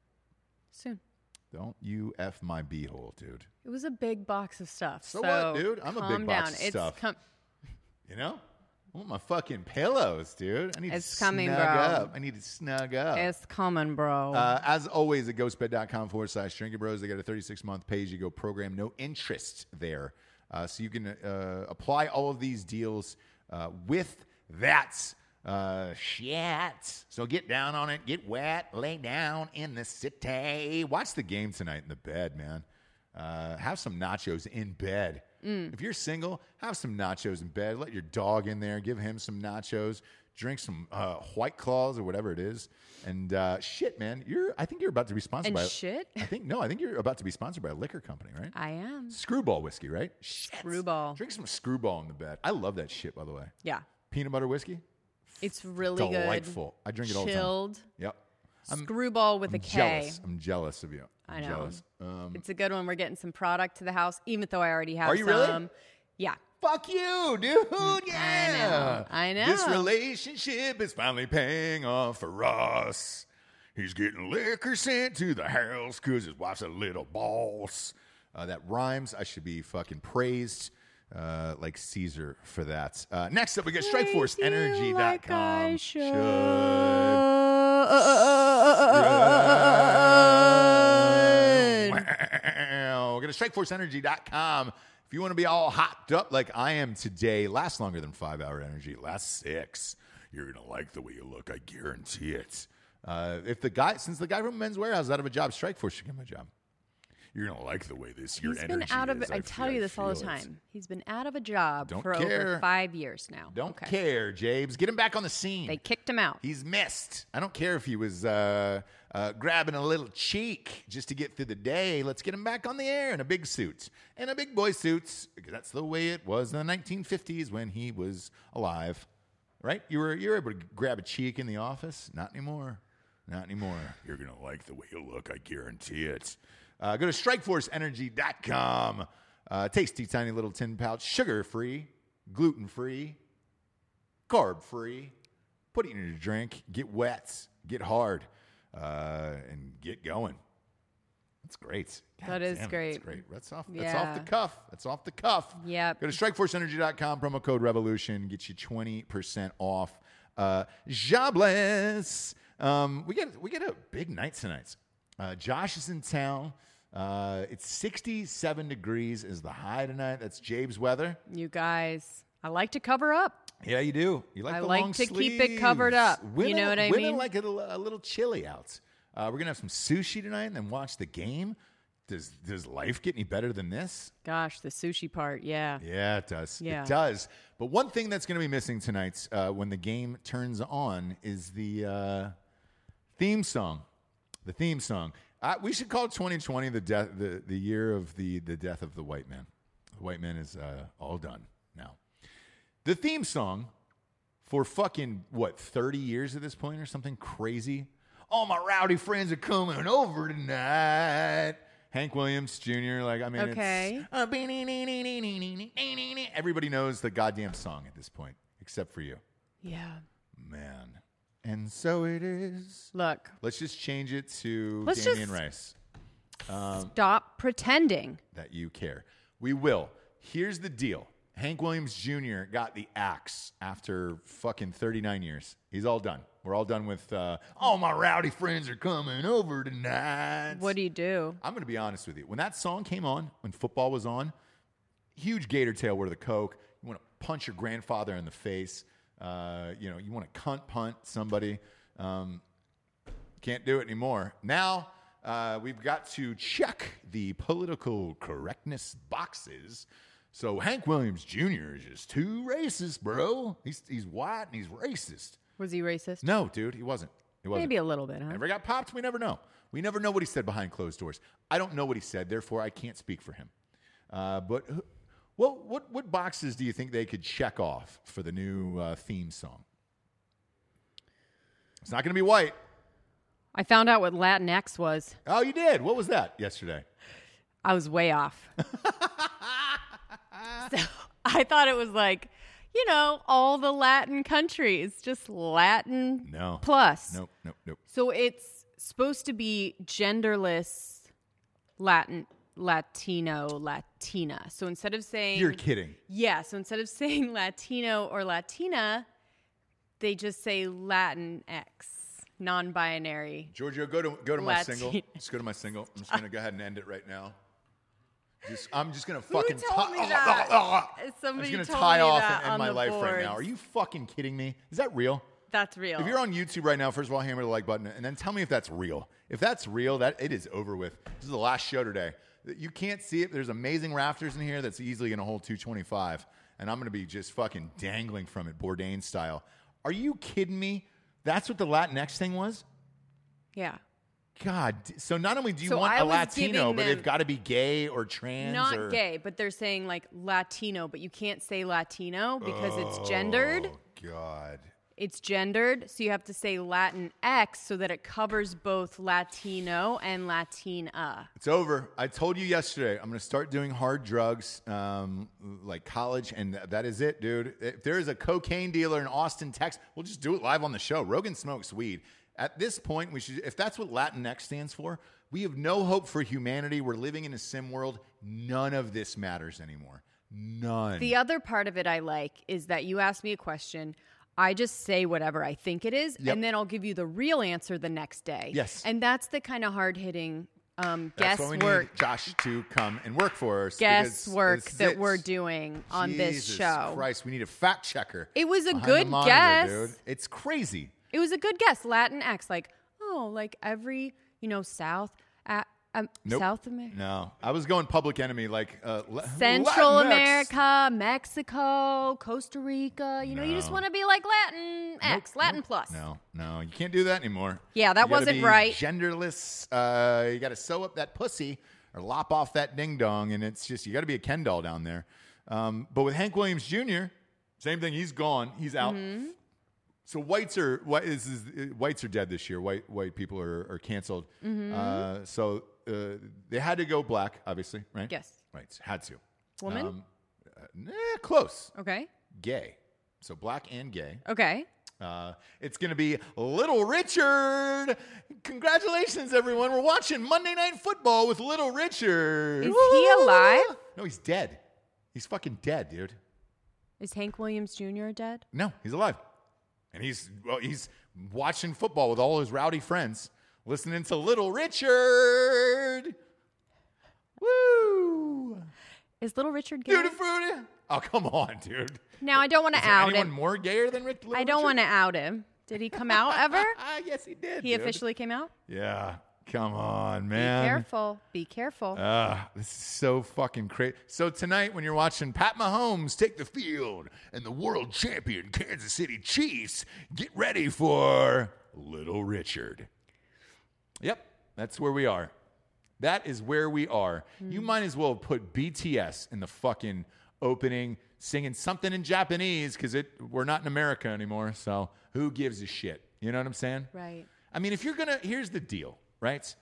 Soon. Don't you F my beehole, dude. It was a big box of stuff. So So, what, dude? I'm a big calm box down. of it's stuff. Com- You know? I want my fucking pillows, dude. I need It's to coming, snug bro. up. I need to snug up. it's coming, bro. Uh, as always, at ghostbed.com forward slash drinking bros, they got a 36 month as you go program, no interest there. Uh, so you can uh, apply all of these deals uh, with that uh, shit. So get down on it, get wet, lay down in the city. Watch the game tonight in the bed, man. Uh, have some nachos in bed. If you're single, have some nachos in bed. Let your dog in there. Give him some nachos. Drink some uh, White Claws or whatever it is. And uh, shit, man, you're. I think you're about to be sponsored and by. shit, I think no. I think you're about to be sponsored by a liquor company, right? I am. Screwball whiskey, right? Shit. Screwball. Drink some Screwball in the bed. I love that shit, by the way. Yeah. Peanut butter whiskey, It's really delightful. I drink it all the time. Chilled. Yep. Screwball with a I'm K. jealous. I'm jealous of you. I'm I know. jealous. Um, It's a good one. We're getting some product to the house, even though I already have Are you really? some. Yeah. Fuck you, dude. Yeah. I know. I know. This relationship is finally paying off for us. He's getting liquor sent to the house because his wife's a little boss. Uh, that rhymes. I should be fucking praised. uh, like Caesar for that. Uh, next up, we got Like I StrikeForceEnergy.com. should. Go to StrikeForceEnergy.com. If you want to be all hopped up like I am today, last longer than five hour energy, last six. You're gonna like the way you look. I guarantee it. Uh, if the guy, since the guy from Men's Wearhouse is out of a job, Strikeforce should give him a job. You're gonna like the way this your He's energy been out of is. I, tell feel- you this all the time. He's been out of a job Don't for care. over five years now. Don't Okay. care, Jabes. Get him back on the scene. They kicked him out. He's missed. I don't care if he was uh, uh, grabbing a little cheek just to get through the day. Let's get him back on the air in a big suit. And a big boy suits, because that's the way it was in the 1950s when he was alive. Right? You were, you were able to grab a cheek in the office? Not anymore. Not anymore. You're going to like the way you look. I guarantee it. Uh, go to strikeforceenergy.com. Uh, tasty, tiny little tin pouch, sugar free, gluten free, carb free. Put it in your drink. Get wet. Get hard. Uh, and get going. That's great. That is damn great. That's great. That's off. That's off the cuff. That's off the cuff. Yep. Go to strikeforceenergy.com. Promo code revolution gets you twenty percent off. Uh, jobless. Um, we get we get a big night tonight. Uh, Josh is in town. Uh, it's 67 degrees is the high tonight. That's Jabe's weather. You guys, I like to cover up. Yeah, you do. You like I the like long to keep it covered sleeves. up. You know what I mean? women mean? like it a, a little chilly out. Uh, we're gonna have some sushi tonight and then watch the game. Does does life get any better than this? Gosh, the sushi part. Yeah. Yeah, it does. Yeah. It does. But one thing that's going to be missing tonight uh, when the game turns on is the uh, theme song. The theme song. Uh, we should call 2020 the death, the, the year of the, the death of the white man. The white man is uh, all done now. The theme song for fucking what 30 years at this point or something crazy. All my rowdy friends are coming over tonight. Hank Williams Jr. Like I mean, Okay. it's, everybody knows the goddamn song at this point, except for you, Yeah. man. And so it is. Look, Let's just change it to Let's Damien just- Rice. stop pretending. that you care. We will. Here's the deal. Hank Williams Jr. got the axe after fucking 39 years. He's all done. We're all done with, uh, all my rowdy friends are coming over tonight. What do you do? I'm going to be honest with you. When that song came on, when football was on, huge gator tail where the Coke. You want to punch your grandfather in the face. Uh, you know, you want to cunt punt somebody. Um, can't do it anymore. Now uh, we've got to check the political correctness boxes. So Hank Williams Jr. is just too racist, bro. He's he's white and he's racist. Was he racist? No, dude, he wasn't. He wasn't. Maybe a little bit, huh? Never got popped. We never know. We never know what he said behind closed doors. I don't know what he said, therefore I can't speak for him. Uh, but what what what boxes do you think they could check off for the new uh, theme song? It's not going to be white. I found out what Latinx was. Oh, you did. What was that yesterday? I was way off. so I thought it was like, you know, all the Latin countries, just Latin No. plus. Nope. Nope. Nope. So it's supposed to be genderless Latin, Latino, Latina. So instead of saying You're kidding. yeah, so instead of saying Latino or Latina, they just say Latin X, non-binary. Giorgio, go to go to my Latin- single. Just go to my single. I'm just gonna go ahead and end it right now. Just, I'm just gonna fucking told me that? I'm Somebody just gonna told tie me off that and end on my the life right now. boards. Are you fucking kidding me? Is that real? That's real. If you're on YouTube right now, first of all, hammer the like button and then tell me if that's real. If that's real, that it is over with. This is the last show today. You can't see it. There's amazing rafters in here that's easily going to hold 225, and I'm going to be just fucking dangling from it, Bourdain style. Are you kidding me? That's what the Latinx thing was. yeah. God, so not only do you So want I a Latino, but they've got to be gay or trans. Not or, gay, but they're saying like Latino, but you can't say Latino because it's gendered. Oh God. It's gendered, so you have to say Latin X so that it covers both Latino and Latina. It's over. I told you yesterday. I'm going to start doing hard drugs, um, like college, and th- that is it, dude. If there is a cocaine dealer in Austin, Texas, we'll just do it live on the show. Rogan smokes weed. At this point, we should. If that's what Latin X stands for, we have no hope for humanity. We're living in a sim world. None of this matters anymore. None. The other part of it I like is that you asked me a question. I just say whatever I think it is, Yep. and then I'll give you the real answer the next day. Yes. And that's the kind of hard hitting um, That's we need Josh to come and work for us. guesswork that we're doing on this Jesus show. Christ, we need a fact checker. It was a good monitor, guess. dude. It's crazy. It was a good guess. Latin X, like oh, like every you know South, uh, um, Nope. South America. No, I was going public enemy like uh, Central Latinx. America, Mexico, Costa Rica. You know, you just want to be like Latin X, Nope, Latin nope. plus. No, no, you can't do that anymore. Yeah, that wasn't right. Genderless. Uh, you got to sew up that pussy or lop off that ding dong, and it's just you got to be a Ken doll down there. Um, but with Hank Williams Jr., same thing. He's gone. He's out. Mm-hmm. So whites are white is, is uh, whites are dead this year. White white people are, are canceled. Mm-hmm. Uh, so uh, they had to go black, obviously, right? Yes. Right. Had to. Woman? Um, uh, eh, close. Okay. Gay. So black and gay. Okay. Uh, it's going to be Little Richard. Congratulations, everyone. We're watching Monday Night Football with Little Richard. Is he alive? No, he's dead. He's fucking dead, dude. Is Hank Williams Jr. dead? No, he's alive. And he's well, he's watching football with all his rowdy friends, listening to Little Richard. Woo! Is Little Richard gay? Tutti frutti. Oh, come on, dude. Now I don't want to out anyone him. more gayer than Rick? Little I don't want to out him. Did he come out ever? Ah, yes, he did. He dude. officially came out. Yeah. Come on, man. Be careful. Be careful. Ah, this is so fucking crazy. So tonight, when you're watching Pat Mahomes take the field and the world champion Kansas City Chiefs get ready for Little Richard. Yep, that's where we are. That is where we are. You hmm. might as well put BTS in the fucking opening, singing something in Japanese because it we're not in America anymore. So who gives a shit? You know what I'm saying? right. I mean, if you're gonna, here's the deal, right?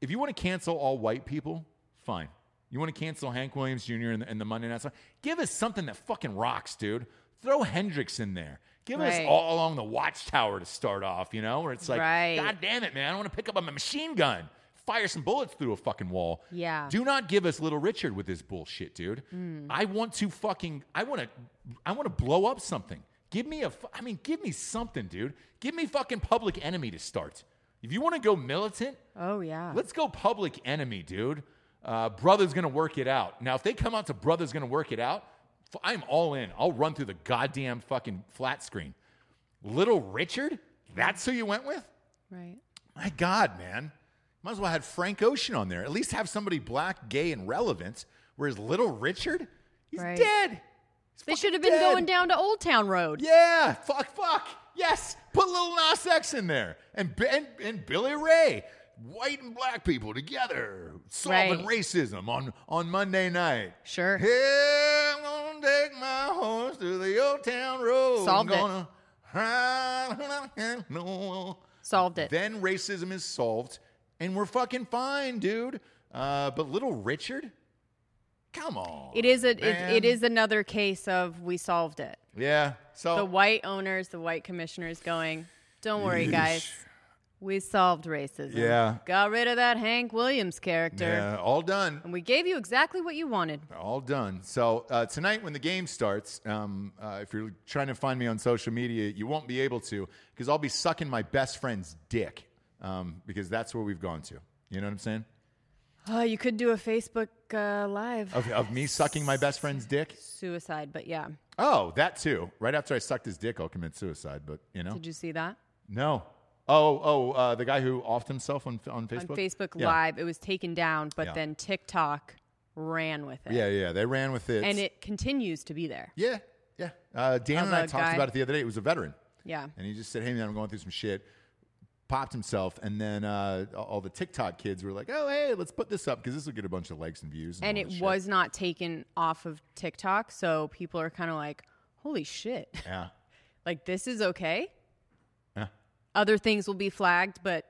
If you want to cancel all white people, fine. You want to cancel Hank Williams Jr. and the, and the Monday Night Song? Give us something that fucking rocks, dude. Throw Hendrix in there. Give us all along the Watchtower to start off, you know, where it's like, Right. God damn it, man, I want to pick up a machine gun, fire some bullets through a fucking wall. Yeah. Do not give us Little Richard with this bullshit, dude. Mm. I want to fucking, I want to, I want to blow up something. Give me a, I mean, give me something, dude. Give me fucking Public Enemy to start. If you want to go militant, Oh yeah. let's go Public Enemy, dude. Uh, Brother's gonna work it out. Now, if they come out to Brother's gonna work it out, I'm all in. I'll run through the goddamn fucking flat screen. Little Richard? That's who you went with? right. My God, man. Might as well have Frank Ocean on there. At least have somebody black, gay, and relevant. Whereas Little Richard, he's Right. dead. He's They should have been dead. going down to Old Town Road. Yeah, fuck, fuck. Yes, put Lil Nas X in there, and and, and Billy Ray, white and black people together, solving Right. racism on on Monday night. Sure. Gonna take my horse to the old town road. Solved it. No. Solved it. Then racism is solved, and we're fucking fine, dude. Uh, but Little Richard, come on. It is a it, it is another case of we solved it. Yeah. So The white owners, the white commissioners going, "Don't worry, guys. We solved racism. Yeah. Got rid of that Hank Williams character. yeah, all done. And we gave you exactly what you wanted. All done. So uh, tonight, when the game starts, um, uh, if you're trying to find me on social media, you won't be able to because I'll be sucking my best friend's dick um, because that's where we've gone to. You know what I'm saying? Oh, you could do a Facebook uh, live Of, of me sucking my best friend's dick. suicide, but yeah. Oh, that too. Right after I sucked his dick, I'll commit suicide. But you know, Did you see that? no. Oh, oh, uh, the guy who offed himself on on Facebook. On Facebook Yeah. Live, it was taken down, but Yeah. then TikTok ran with it. Yeah, yeah, they ran with it. And it continues to be there. yeah, yeah. Uh, Dan and I talked guy- about it the other day. It was a veteran. Yeah. and he just said, "Hey man, I'm going through some shit." Popped himself, and then uh, all the TikTok kids were like, "Oh hey, let's put this up because this will get a bunch of likes and views." And, And it this shit." was not taken off of TikTok, so people are kind of like, "Holy shit. yeah, like this is okay?" Other things will be flagged, but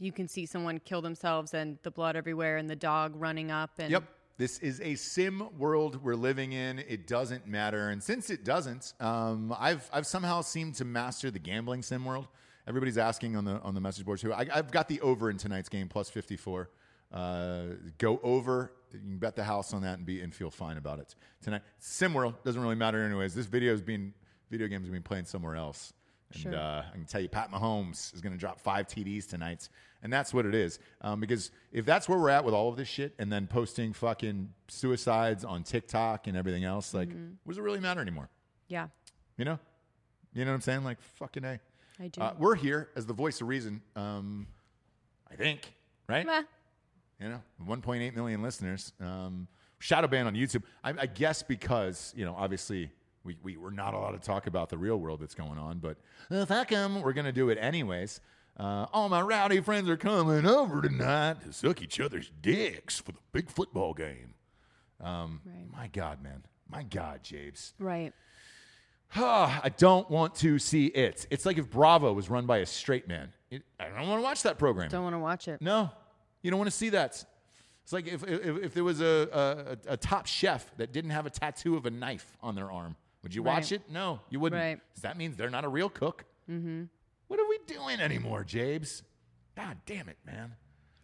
you can see someone kill themselves and the blood everywhere and the dog running up and yep. This is a sim world we're living in. It doesn't matter, and since it doesn't, um, I've I've somehow seemed to master the gambling sim world. Everybody's asking on the on the message boards too. I, I've got the over in tonight's game plus fifty four. Uh, go over You can bet the house on that and be and feel fine about it tonight. Sim world doesn't really matter anyways. This video is being video games are being played somewhere else. And Sure. uh, I can tell you, Pat Mahomes is going to drop five TDs tonight, and that's what it is. Um, because if that's where we're at with all of this shit, and then posting fucking suicides on TikTok and everything else, like, Mm-hmm. what does it really matter anymore? Yeah, You know, you know what I'm saying? Like, fucking a. I do. Uh, we're here as the voice of reason. Um, I think, right? Meh. You know, 1.8 million listeners. Um, shadow ban on YouTube. I, I guess because you know, obviously, we, we we're not allowed to talk about the real world that's going on, but uh, fuck 'em, we're gonna do it anyways. Uh, all my rowdy friends are coming over tonight to suck each other's dicks for the big football game. Um, Right. My God, man. My God, Jabes. Right. I don't want to see it. It's like if Bravo was run by a straight man. It, I don't want to watch that program. Don't want to watch it. No, you don't want to see that. It's like if, if, if there was a, a, a top chef that didn't have a tattoo of a knife on their arm. Would you watch it? No, you wouldn't. Right. that means they're not a real cook. Mm-hmm. What are we doing anymore, Jabes? God damn it, man.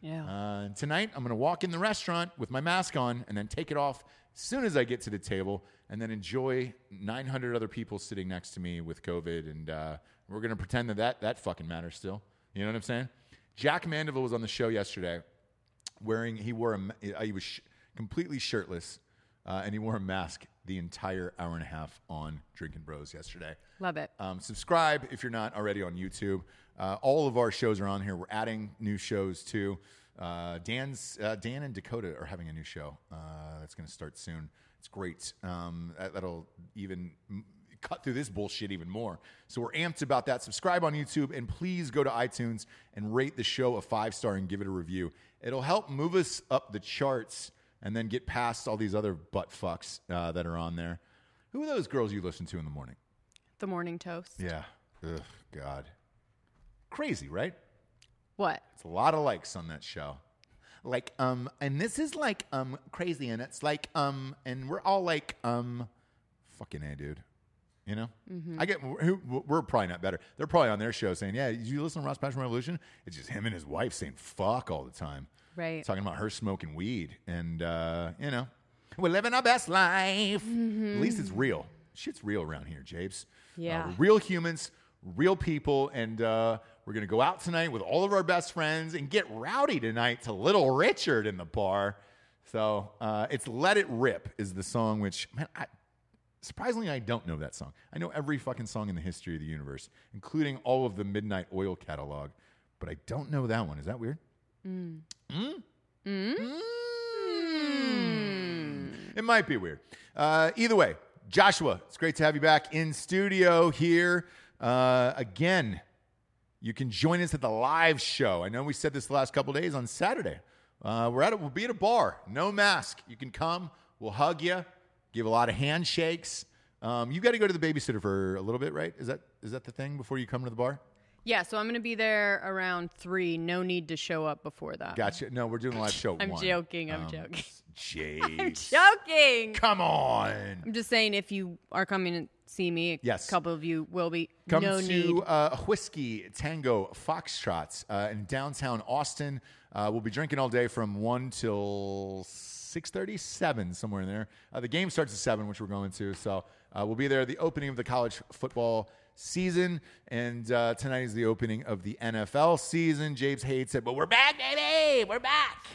Yeah. Uh, tonight, I'm going to walk in the restaurant with my mask on and then take it off as soon as I get to the table and then enjoy 900 other people sitting next to me with COVID. And uh, we're going to pretend that, that that fucking matters still. You know what I'm saying? Jack Mandeville was on the show yesterday wearing, he wore a, he was sh- completely shirtless uh, and he wore a mask the entire hour and a half on Drinking Bros yesterday. Love it. Um, subscribe if you're not already on YouTube. Uh, all of our shows are on here. We're adding new shows too. Uh, Dan's uh, Dan and Dakota are having a new show uh, that's going to start soon. It's great. Um, that, that'll even cut through this bullshit even more. So we're amped about that. Subscribe on YouTube and please go to iTunes and rate the show a five star and give it a review. It'll help move us up the charts and then get past all these other butt fucks uh, that are on there. Who are those girls you listen to in the morning? The morning toast. Yeah. Ugh, God. Crazy, right? What? It's a lot of likes on that show. Like, um, and this is like, um, crazy, and it's like, um, and we're all like, um, fucking a, dude. You know, I get who we're probably not better. They're probably on their show saying, "Yeah, you listen to Ross Patterson Revolution." It's just him and his wife saying "fuck" all the time, Right. Talking about her smoking weed, and uh, you know, we're living our best life. At least it's real. Shit's real around here, Japes. Yeah. Uh, real humans, real people, and uh, we're gonna go out tonight with all of our best friends and get rowdy tonight to Little Richard in the bar. So uh, it's "Let It Rip" is the song, which man, I, surprisingly I don't know that song. I know every fucking song in the history of the universe, including all of the Midnight Oil catalog, but I don't know that one. Is that weird? Mm. Mm? It might be weird. Uh, either way, Joshua, it's great to have you back in studio here uh, again. You can join us at the live show. I know we said this the last couple days on Saturday. Uh, we're at a, we'll be at a bar, no mask. You can come. We'll hug you, give a lot of handshakes. Um, you got to go to the babysitter for a little bit, right? Is that is that the thing before you come to the bar? Yeah, so I'm going to be there around three. No need to show up before that. Gotcha. No, we're doing a live show. I'm one. joking, I'm Um, joking. Jade, I'm joking. come on. I'm just saying, if you are coming to see me, yes, a Yes. couple of you will be. Come no to need. uh, Whiskey Tango Foxtrots uh, in downtown Austin. Uh, we'll be drinking all day from one till six thirty, seven somewhere in there. Uh, the game starts at seven, which we're going to. So uh, we'll be there. The opening of the college football season, and uh, tonight is the opening of the NFL season. James hates it, but we're back, baby. We're back.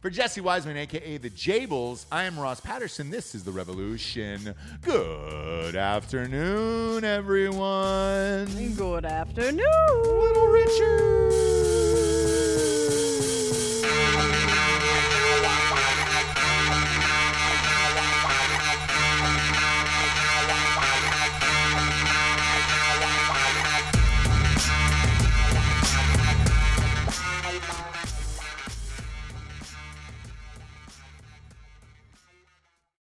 For Jesse Wiseman, aka the Jables, I am Ross Patterson. This is the Revolution. Good afternoon, everyone. Good afternoon. Little Richard.